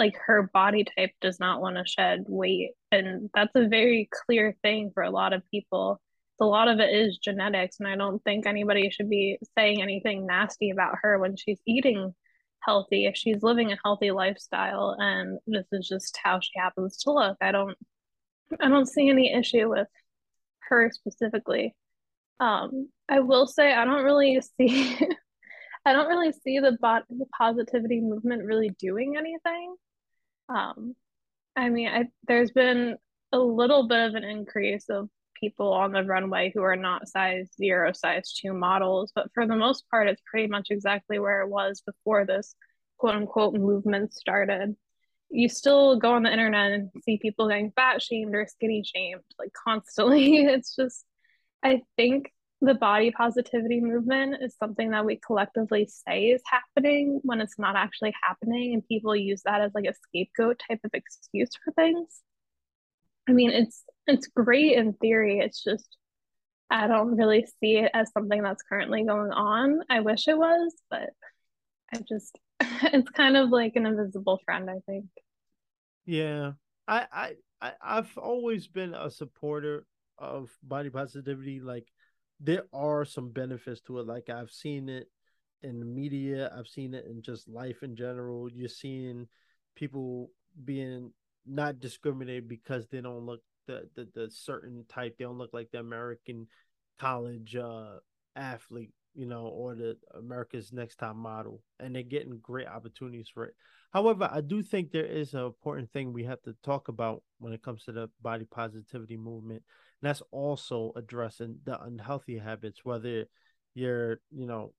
like her body type does not want to shed weight and that's a very clear thing for a lot of people a lot of it is genetics and i don't think anybody should be saying anything nasty about her when she's eating healthy if she's living a healthy lifestyle and this is just how she happens to look i don't i don't see any issue with her specifically um i will say i don't really see i don't really see the bot the positivity movement really doing anything um, I mean, I, there's been a little bit of an increase of people on the runway who are not size zero, size two models, but for the most part, it's pretty much exactly where it was before this quote unquote movement started. You still go on the internet and see people getting fat shamed or skinny shamed like constantly. It's just, I think the body positivity movement is something that we collectively say is happening when it's not actually happening and people use that as like a scapegoat type of excuse for things i mean it's it's great in theory it's just i don't really see it as something that's currently going on i wish it was but i just it's kind of like an invisible friend i think yeah i i, i've always been a supporter of body positivity like there are some benefits to it. Like I've seen it in the media, I've seen it in just life in general. You're seeing people being not discriminated because they don't look the the, the certain type. They don't look like the American college uh athlete, you know, or the America's Next Top Model, and they're getting great opportunities for it. However, I do think there is an important thing we have to talk about when it comes to the body positivity movement, And that's also addressing the unhealthy habits, whether you're, you know,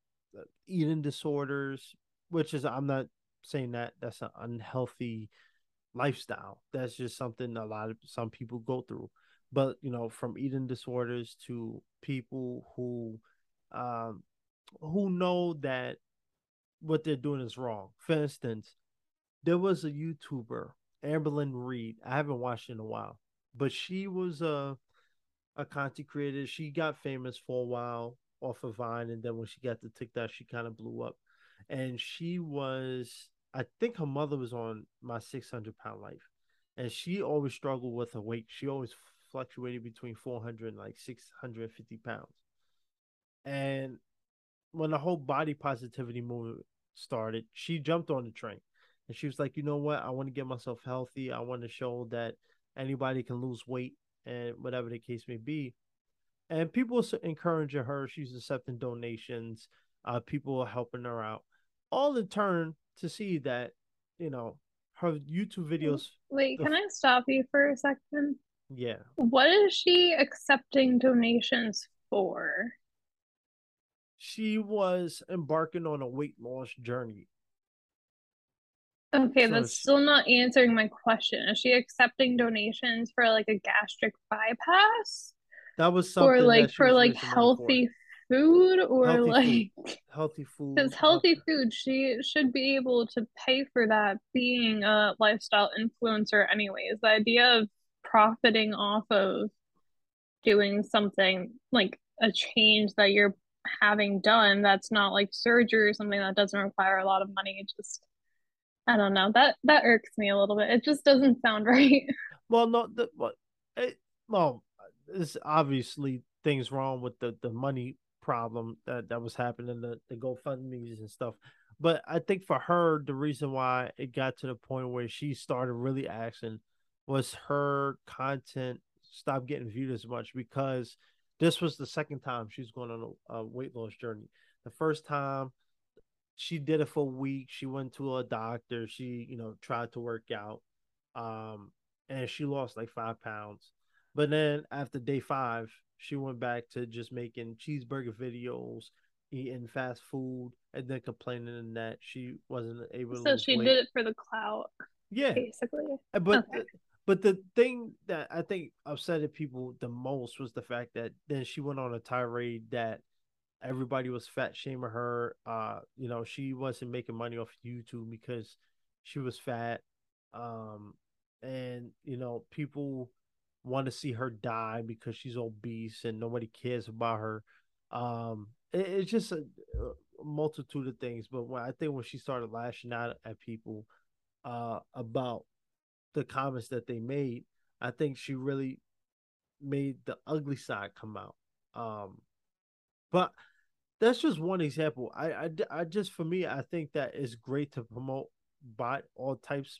eating disorders, which is, I'm not saying that that's an unhealthy lifestyle. That's just something a lot of some people go through. But, you know, from eating disorders to people who, um, who know that what they're doing is wrong. For instance, there was a YouTuber, Amberlynn Reed. I haven't watched in a while, but she was a a content creator. She got famous for a while off of Vine, and then when she got to TikTok, she kind of blew up. And she was, I think her mother was on my 600 pound life, and she always struggled with her weight. She always fluctuated between 400 and like 650 pounds. And when the whole body positivity movement started, she jumped on the train. And she was like, you know what? I want to get myself healthy. I want to show that anybody can lose weight and whatever the case may be. And people are encouraging her. She's accepting donations. Uh, people are helping her out, all in turn to see that, you know, her YouTube videos. Wait, can I stop you for a second? Yeah. What is she accepting donations for? She was embarking on a weight loss journey. Okay, so that's she, still not answering my question. Is she accepting donations for like a gastric bypass? That was something or like for like healthy for. food or healthy like food. healthy food. Because healthy food, she should be able to pay for that being a lifestyle influencer anyways. The idea of profiting off of doing something like a change that you're having done that's not like surgery or something that doesn't require a lot of money just I don't know. That that irks me a little bit. It just doesn't sound right. Well, no, the what? It, well, there's obviously things wrong with the the money problem that that was happening the the GoFundmes and stuff. But I think for her, the reason why it got to the point where she started really asking was her content stopped getting viewed as much because this was the second time she's going on a, a weight loss journey. The first time she did it for a week. She went to a doctor. She, you know, tried to work out. Um, and she lost like five pounds. But then after day five, she went back to just making cheeseburger videos, eating fast food, and then complaining that she wasn't able to. So she weight. did it for the clout. Yeah, basically. Uh, but okay. But the thing that I think upset people the most was the fact that then she went on a tirade that everybody was fat shaming her. Uh, you know, she wasn't making money off YouTube because she was fat. Um, and you know, people want to see her die because she's obese and nobody cares about her. Um, it, it's just a, a, multitude of things. But when I think when she started lashing out at people uh, about the comments that they made, I think she really made the ugly side come out. Um, but that's just one example. I, I, I just for me, I think that it's great to promote by all types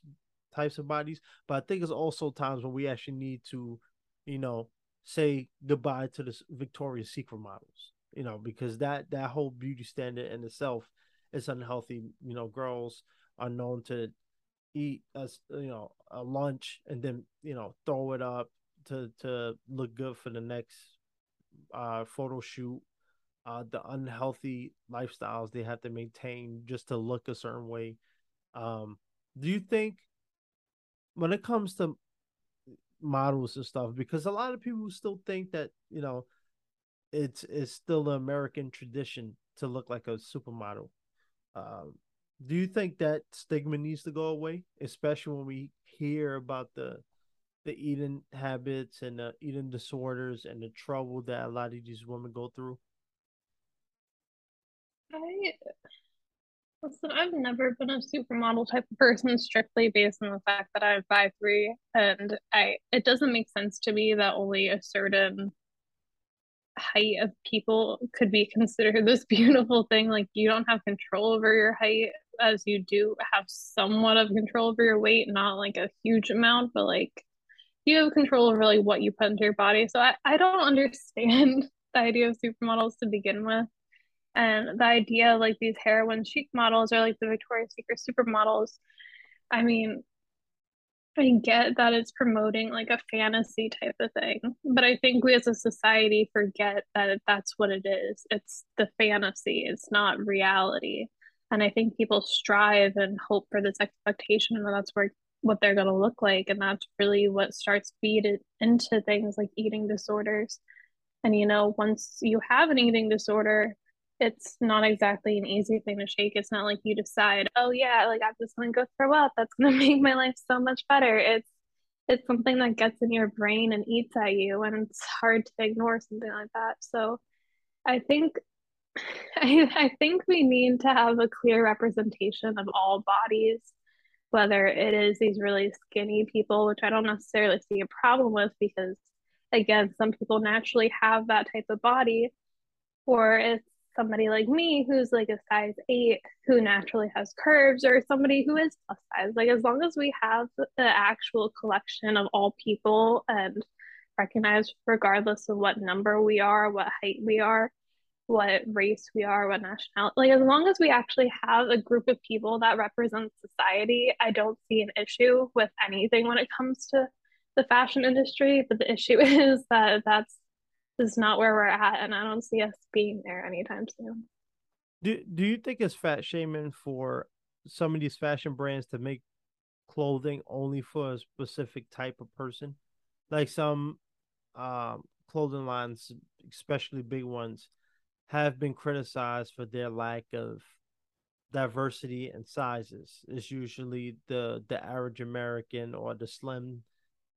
types of bodies, but I think it's also times when we actually need to, you know, say goodbye to the Victoria's Secret models, you know, because that that whole beauty standard in itself is unhealthy. You know, girls are known to eat as you know a lunch and then you know throw it up to to look good for the next uh photo shoot. Uh the unhealthy lifestyles they have to maintain just to look a certain way. Um do you think when it comes to models and stuff because a lot of people still think that you know it's it's still the american tradition to look like a supermodel um do you think that stigma needs to go away especially when we hear about the the eating habits and the eating disorders and the trouble that a lot of these women go through? I listen i've never been a supermodel type of person strictly based on the fact that i'm five three and i it doesn't make sense to me that only a certain height of people could be considered this beautiful thing. Like you don't have control over your height as you do have somewhat of control over your weight, not like a huge amount, but like you have control over like what you put into your body. So I, I don't understand the idea of supermodels to begin with. And the idea like these heroin chic models or like the Victoria's Secret supermodels, I mean, I get that it's promoting like a fantasy type of thing, but I think we as a society forget that that's what it is. It's the fantasy, it's not reality and i think people strive and hope for this expectation that that's where what they're going to look like. And that's really what starts feeding into things like eating disorders. And you know once you have an eating disorder it's not exactly an easy thing to shake. It's not like you decide oh yeah like i'm just going to go throw up. That's going to make my life so much better. It's it's something that gets in your brain and eats at you and it's hard to ignore something like that. So i think I, I think we need to have a clear representation of all bodies, whether it is these really skinny people, which I don't necessarily see a problem with because, again, some people naturally have that type of body, or it's somebody like me who's like a size eight who naturally has curves, or somebody who is plus size. Like, as long as we have the actual collection of all people and recognize, regardless of what number we are, what height we are, what race we are, what nationality. Like as long as we actually have a group of people that represent society, I don't see an issue with anything when it comes to the fashion industry. But the issue is that that's is not where we're at, and I don't see us being there anytime soon. Do Do you think it's fat shaming for some of these fashion brands to make clothing only for a specific type of person? Like some um, clothing lines, especially big ones, have been criticized for their lack of diversity and sizes. It's usually the the average American or the slim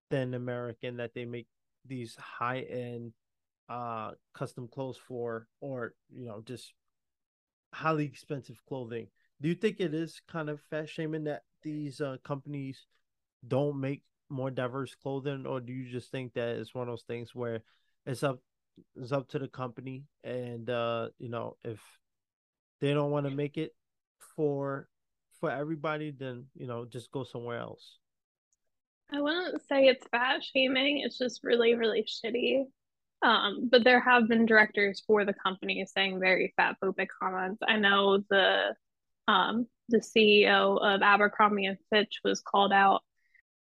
thin American that they make these high end uh custom clothes for or you know just highly expensive clothing. Do you think it is kind of fat shaming that these uh, companies don't make more diverse clothing, or do you just think that it's one of those things where it's up it's up to the company, and uh, you know if they don't want to make it for for everybody, then you know just go somewhere else. I wouldn't say it's fat shaming. It's just really, really shitty. Um, but there have been directors for the company saying very fat phobic comments. I know the um, the CEO of Abercrombie and Fitch was called out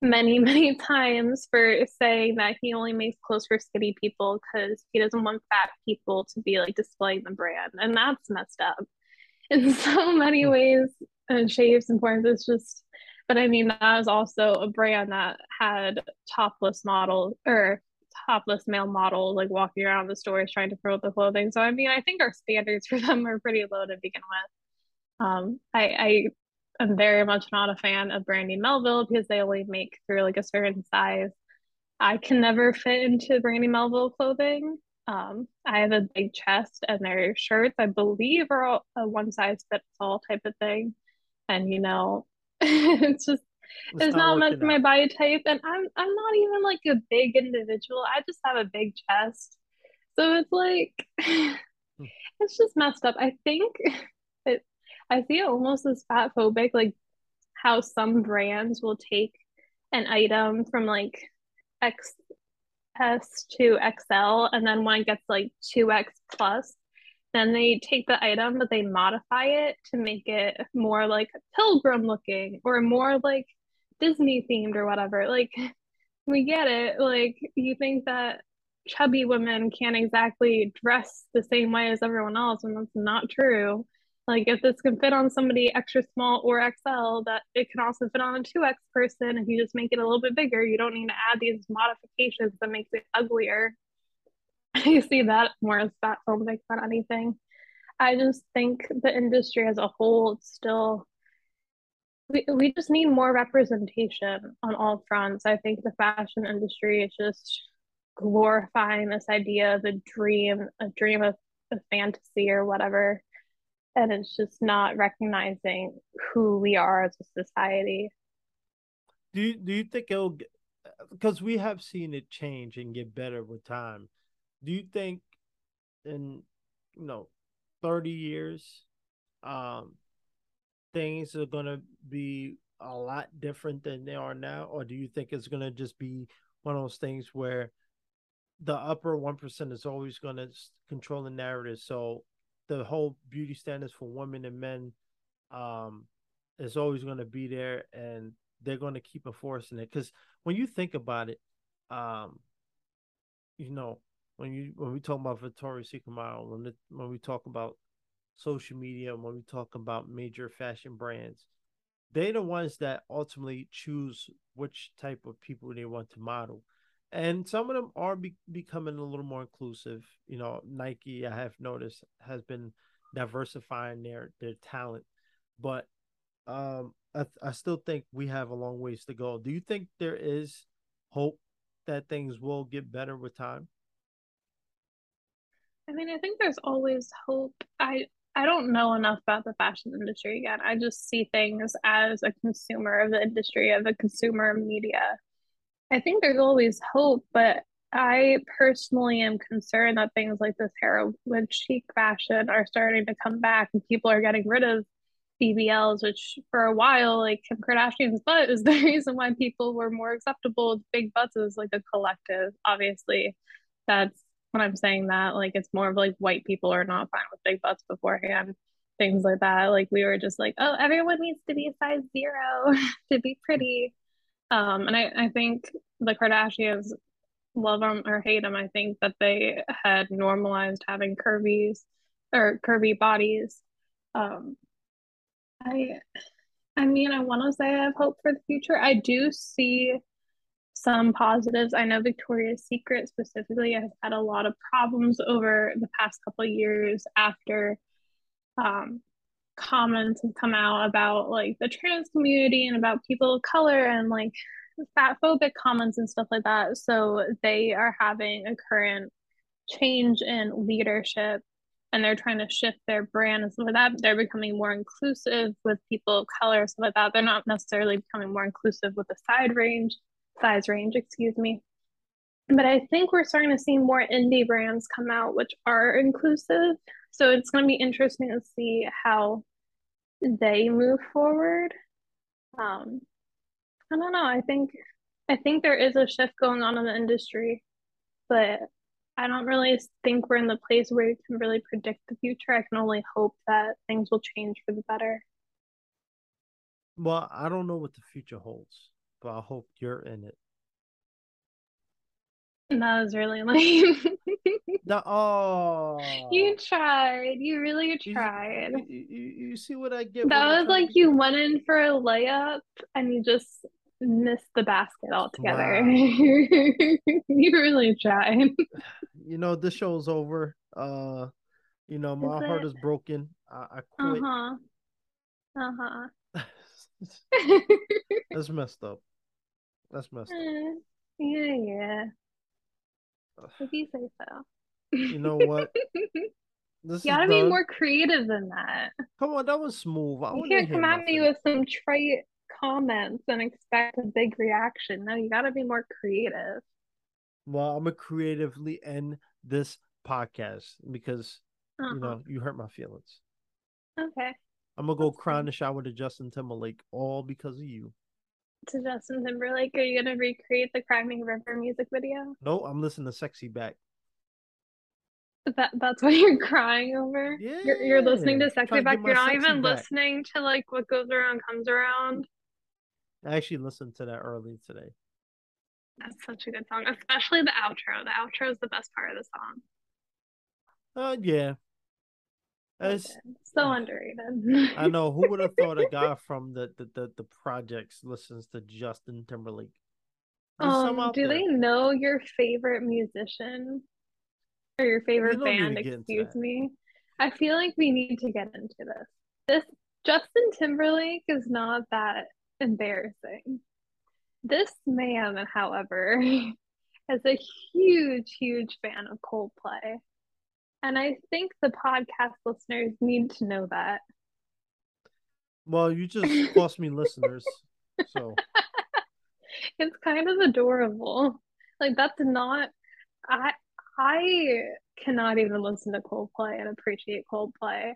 many, many times for saying that he only makes clothes for skinny people because he doesn't want fat people to be like displaying the brand. And that's messed up in so many hmm. ways and shapes and forms. It's just, but I mean, that was also a brand that had topless models or topless male models like walking around the stores trying to promote the clothing. So, I mean, I think our standards for them are pretty low to begin with. Um, I, I am very much not a fan of Brandy Melville because they only make through like a certain size. I can never fit into Brandy Melville clothing. Um, I have a big chest, and their shirts, I believe, are all, a one size fits all type of thing. And you know, it's just it's, it's not, not much my body type, and I'm I'm not even like a big individual. I just have a big chest, so it's like hmm. it's just messed up. I think I it almost as fat phobic, like how some brands will take an item from like XS to XL, and then when it gets like 2X plus, then they take the item but they modify it to make it more like pilgrim looking or more like Disney themed or whatever. Like, we get it. Like, you think that chubby women can't exactly dress the same way as everyone else, and that's not true. Like if this can fit on somebody extra small or XL, that it can also fit on a 2X person. If you just make it a little bit bigger, you don't need to add these modifications that makes it uglier. I see that more as fat phobic than anything. I just think the industry as a whole still we, we just need more representation on all fronts. I think the fashion industry is just glorifying this idea of a dream, a dream of a fantasy or whatever and it's just not recognizing who we are as a society. Do you, do you think it'll because we have seen it change and get better with time. Do you think in you know 30 years um things are going to be a lot different than they are now or do you think it's going to just be one of those things where the upper 1% is always going to control the narrative so the whole beauty standards for women and men um is always going to be there and they're going to keep enforcing it. Because when you think about it um you know when you when we talk about Victoria's Secret model when it, when we talk about social media when we talk about major fashion brands they're the ones that ultimately choose which type of people they want to model and some of them are be- becoming a little more inclusive. You know, Nike, I have noticed, has been diversifying their their talent, but um, I, I still think we have a long ways to go. Do you think there is hope that things will get better with time? I mean, I think there's always hope. I I don't know enough about the fashion industry again. I just see things as a consumer of the industry, of a consumer media. I think there's always hope, but I personally am concerned that things like this heroin chic fashion are starting to come back and people are getting rid of BBLs, which for a while, like Kim Kardashian's butt is the reason why people were more acceptable with big butts as like a collective. Obviously, that's when I'm saying that, like it's more of like white people are not fine with big butts beforehand, things like that. Like we were just like, oh, everyone needs to be a size zero to be pretty. Um, and I, I think the Kardashians love them or hate them. I think that they had normalized having curvies or curvy bodies. Um, I, I mean, I want to say I have hope for the future. I do see some positives. I know Victoria's Secret specifically has had a lot of problems over the past couple years after um, comments have come out about like the trans community and about people of color and like fat phobic comments and stuff like that. So they are having a current change in leadership and they're trying to shift their brand and stuff like that. They're becoming more inclusive with people of color, stuff like that. They're not necessarily becoming more inclusive with the side range, size range, excuse me. But I think we're starting to see more indie brands come out which are inclusive. So it's going to be interesting to see how they move forward. Um, I don't know. I think I think there is a shift going on in the industry, but I don't really think we're in the place where you can really predict the future. I can only hope that things will change for the better. Well, I don't know what the future holds, but I hope you're in it. That was really lame. the, oh, you tried. You really tried. You, you, you see what I get? That was like you went in for a layup and you just missed the basket altogether. Wow. you really tried. You know, this show's over. Uh, you know, my is heart is broken. I, I quit. Uh huh. Uh huh. That's messed up. That's messed up. Yeah, yeah. If you say so. You know what? This you gotta be more creative than that. Come on, that was smooth. I you can't come at nothing. me with some trite comments and expect a big reaction. No, you gotta be more creative. Well, I'm gonna creatively end this podcast because uh-huh. you know you hurt my feelings. Okay. I'm gonna go That's cry in the shower to Justin Timberlake, all because of you. To Justin Timberlake, are you gonna recreate the Cry River music video? No, I'm listening to Sexy Back. That that's what you're crying over. Yeah, you're, you're listening to Sexy Back. You're not even back. listening to like what goes around comes around. I actually listened to that early today. That's such a good song, especially the outro. The outro is the best part of the song. Uh, yeah. It's so underrated. I know. Who would have thought a guy from the the, the, the projects listens to Justin Timberlake? um, do there. they know your favorite musician or your favorite band? Excuse me. I feel like we need to get into this. This Justin Timberlake is not that embarrassing. This man, however, is a huge, huge fan of Coldplay. And I think the podcast listeners need to know that. Well, you just cost me listeners. So it's kind of adorable. Like that's not I I cannot even listen to Coldplay and appreciate Coldplay.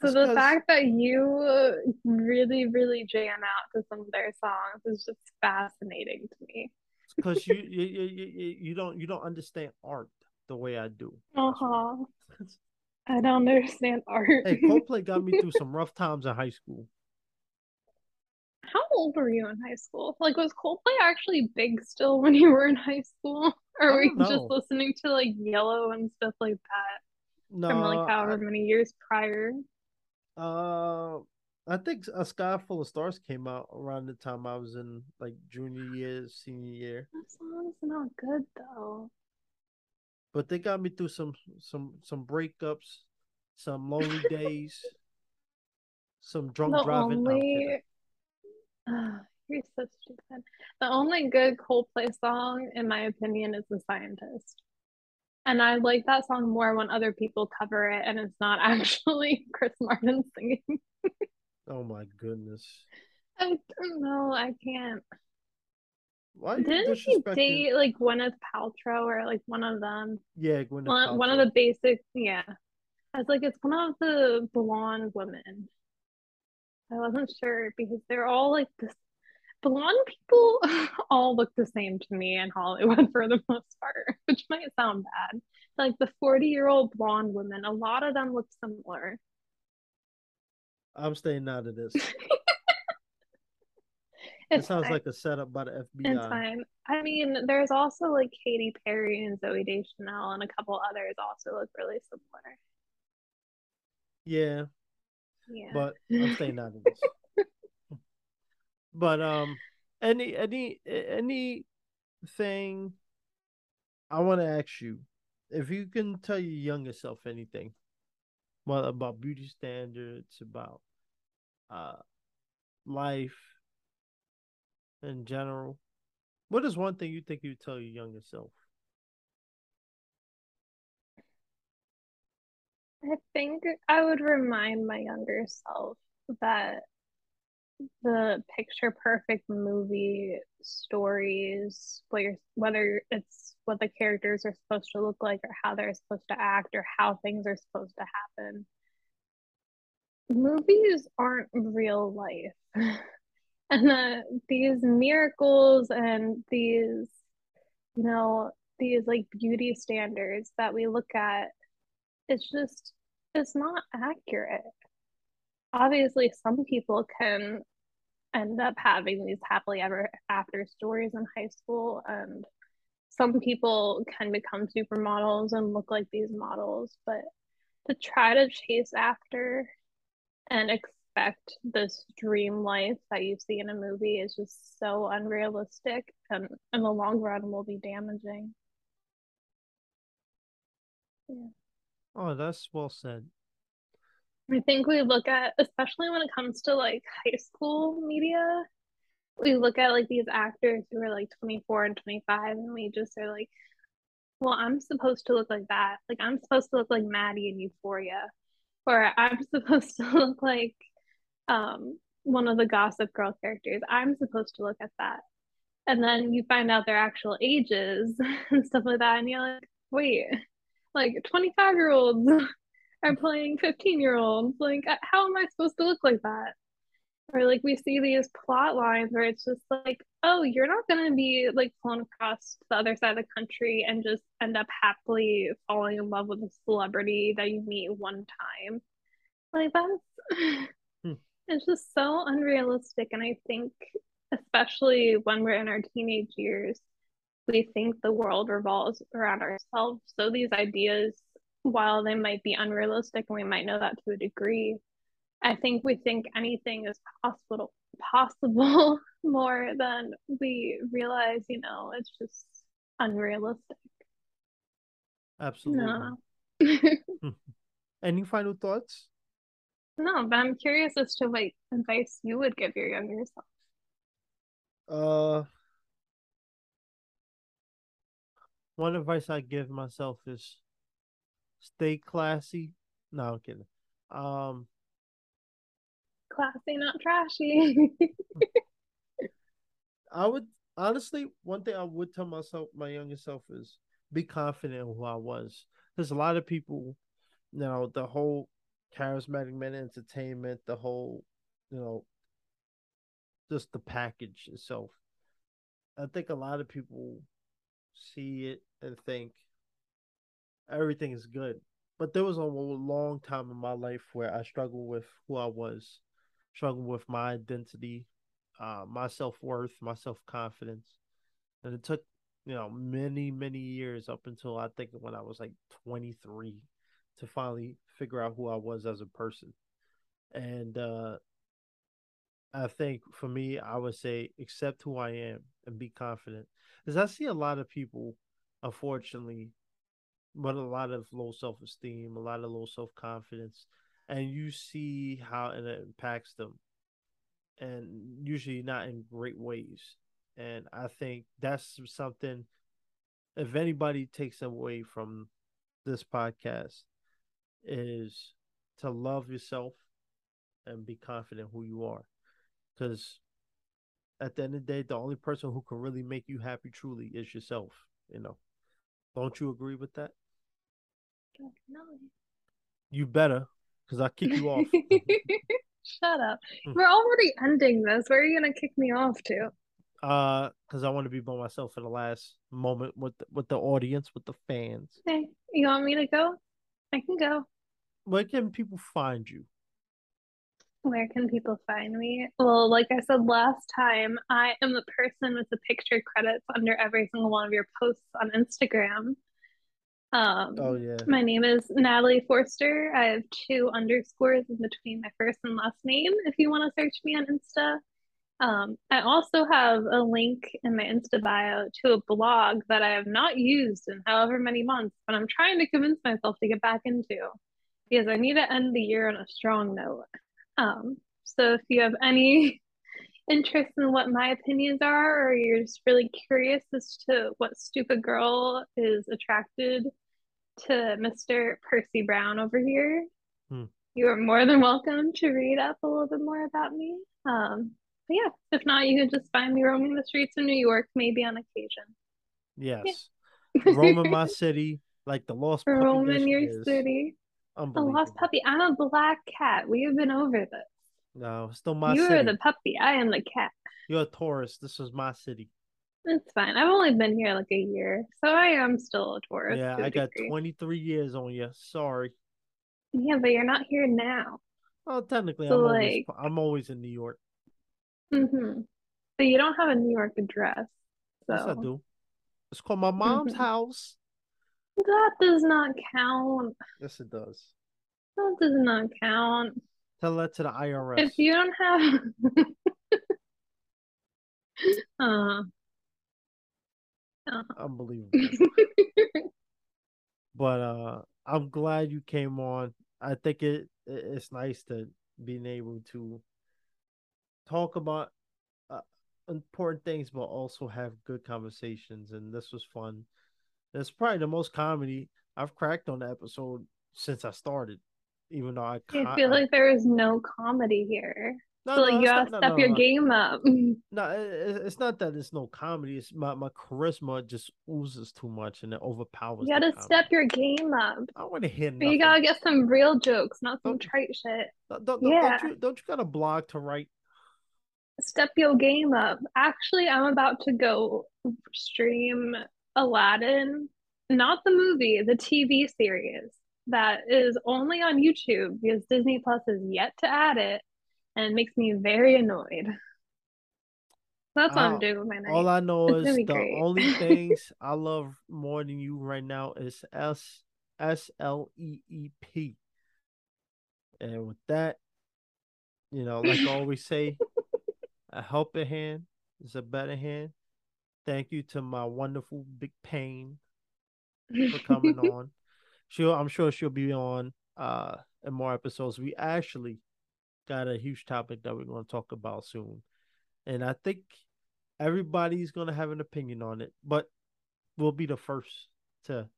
So the fact that you really, really jam out to some of their songs is just fascinating to me. Because you, you, you, you don't, you don't understand art the way I do. Uh huh. I don't understand art. hey, Coldplay got me through some rough times in high school. How old were you in high school? Like, was Coldplay actually big still when you were in high school? Or were you just listening to like Yellow and stuff like that? No, from like however I, many years prior. Uh, I think A Sky Full of Stars came out around the time I was in like junior year, senior year. That song's not good though. But they got me through some some some breakups, some lonely days, some drunk the driving. Only... you're so stupid. The only good Coldplay song, in my opinion, is The Scientist. And I like that song more when other people cover it and it's not actually Chris Martin singing. oh my goodness. I don't know. I can't. Why Didn't she date like Gwyneth Paltrow or like one of them? Yeah, Gwyneth one, one of the basic. Yeah, I was like, it's one of the blonde women. I wasn't sure because they're all like this blonde people all look the same to me in Hollywood for the most part, which might sound bad. Like the 40 year old blonde women, a lot of them look similar. I'm staying out of this. it sounds fine. like a setup by the FBI. It's fine. I mean, there's also like Katy Perry and Zooey Deschanel and a couple others also look really similar. Yeah. Yeah. But I'm staying out of this. But um, any any anything I want to ask you, if you can tell your younger self anything, well about beauty standards, about uh life in general, what is one thing you think you'd tell your younger self? I think I would remind my younger self that the picture perfect movie stories, whether whether it's what the characters are supposed to look like or how they're supposed to act or how things are supposed to happen. Movies aren't real life. and these miracles and these, you know, these like beauty standards that we look at, it's just, it's not accurate. Obviously some people can end up having these happily ever after stories in high school and some people can become supermodels and look like these models but to try to chase after and expect this dream life that you see in a movie is just so unrealistic and in the long run will be damaging. Yeah. Oh that's well said. I think we look at, especially when it comes to like high school media, we look at like these actors who are like 24 and 25, and we just are like, well, I'm supposed to look like that. Like, I'm supposed to look like Maddie in Euphoria, or I'm supposed to look like um, one of the Gossip Girl characters. I'm supposed to look at that. And then you find out their actual ages and stuff like that, and you're like, wait, like 25 year olds are playing 15 year olds. Like, uh, how am I supposed to look like that? Or like we see these plot lines where it's just like, oh, you're not gonna be like flown across the other side of the country and just end up happily falling in love with a celebrity that you meet one time. Like that's. it's just so unrealistic. And I think especially when we're in our teenage years, we think the world revolves around ourselves. So these ideas while they might be unrealistic and we might know that to a degree, I think we think anything is possible possible more than we realize, you know, it's just unrealistic. Absolutely. No. Hmm. Any final thoughts? No, but I'm curious as to what advice you would give your younger self. Uh one advice I give myself is Stay classy. No, I'm kidding. Um, classy, not trashy. I would honestly, one thing I would tell myself, my younger self, is be confident in who I was. There's a lot of people, you know, the whole charismatic men entertainment, the whole, you know, just the package itself. I think a lot of people see it and think, everything is good. But there was a long time in my life where I struggled with who I was, struggled with my identity, uh, my self worth, my self confidence, and it took you know many many years up until I think when I was like 23 to finally figure out who I was as a person. And uh, I think for me, I would say accept who I am and be confident. Because I see a lot of people, unfortunately, but a lot of low self esteem, a lot of low self confidence, and you see how it impacts them, and usually not in great ways. And I think that's something. If anybody takes away from this podcast, is to love yourself and be confident who you are, because at the end of the day, the only person who can really make you happy truly is yourself. You know. Don't you agree with that? Definitely. You better, because I kick you off. Shut up. Hmm. We're already ending this. Where are you gonna kick me off to? Uh, because I want to be by myself for the last moment with the, with the audience, with the fans. Okay, you want me to go? I can go. Where can people find you? Where can people find me? Well, like I said last time, I am the person with the picture credits under every single one of your posts on Instagram. Um, oh yeah. My name is Natalie Forster. I have two underscores in between my first and last name. If you want to search me on Insta, um, I also have a link in my Insta bio to a blog that I have not used in however many months, but I'm trying to convince myself to get back into because I need to end the year on a strong note. Um, so if you have any interest in what my opinions are, or you're just really curious as to what stupid girl is attracted to Mr. Percy Brown over here. Hmm. You are more than welcome to read up a little bit more about me. Um, but yeah, if not, you can just find me roaming the streets of New York, maybe on occasion. Yes. Roaming my city like the lost Roaming your is. city. The lost puppy. I'm a black cat. We have been over this. No, still my you city. are the puppy. I am the cat. You're a tourist. This is my city. It's fine. I've only been here like a year, so I am still a tourist. yeah, to a I got degree. 23 years on you. Sorry. Yeah, but you're not here now. Well, technically, So, I'm always like- I'm always in New York. hmm So you don't have a New York address. So Yes, I do. It's called my mom's Mhm. house. That does not count. Yes, it does. That does not count. Tell that to the IRS. If you don't have uh, uh. Unbelievable. but uh, I'm glad you came on. I think it it- it's nice to being able to talk about uh, important things, but also have good conversations. And this was fun. It's probably the most comedy I've cracked on the episode since I started. Even though I, I feel like there is no comedy here. no, So like no, you gotta step no, your game up. No, it- it- it's not that it's no comedy. It's my, my charisma just oozes too much and it overpowers. You gotta step your game up. I want to But you gotta get some real jokes, not some Don't- trite shit. Don't, don't, don't you don't you got a blog to write? Step your game up. Actually, I'm about to go stream Aladdin, not the movie, the TV series that is only on YouTube because Disney Plus is yet to add it, and it makes me very annoyed. That's what Uh, I'm doing with my night. All I know It's is the great. only things I love more than you right now is S S L E E P. And with that, you know, like I always say, a helping hand is a better hand. Thank you to my wonderful Big Pain for coming on. She'll I'm sure she'll be on uh in more episodes. We actually got a huge topic that we're gonna talk about soon. And I think everybody's gonna have an opinion on it, but we'll be the first to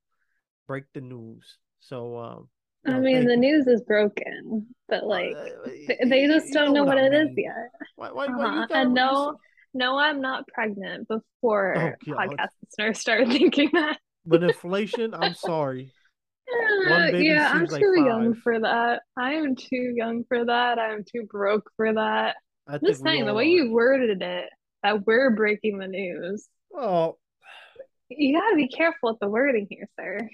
break the news. So um I no, mean, the you. news is broken, but like Uh, th- they just don't know what I it is yet. Why, why, why Uh-huh. And no? No, I'm not pregnant before Oh, podcast listeners started thinking that. With inflation, I'm sorry. Yeah, I'm like too young for that. I am too young for that. I'm too broke for that. I I'm just saying, the way you worded it, that we're breaking the news. Oh, You gotta be careful with the wording here, sir.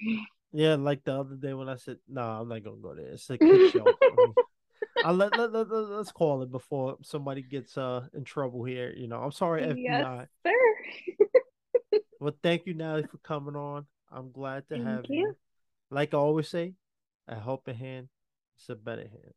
yeah, like the other day when I said, "No, I'm not gonna go there." It's a let, let, let, us call it before somebody gets uh in trouble here. You know, I'm sorry, FBI. Yes, sir. well, thank you, Natalie, for coming on. I'm glad to thank have you. you. Like I always say, a helping hand is a better hand.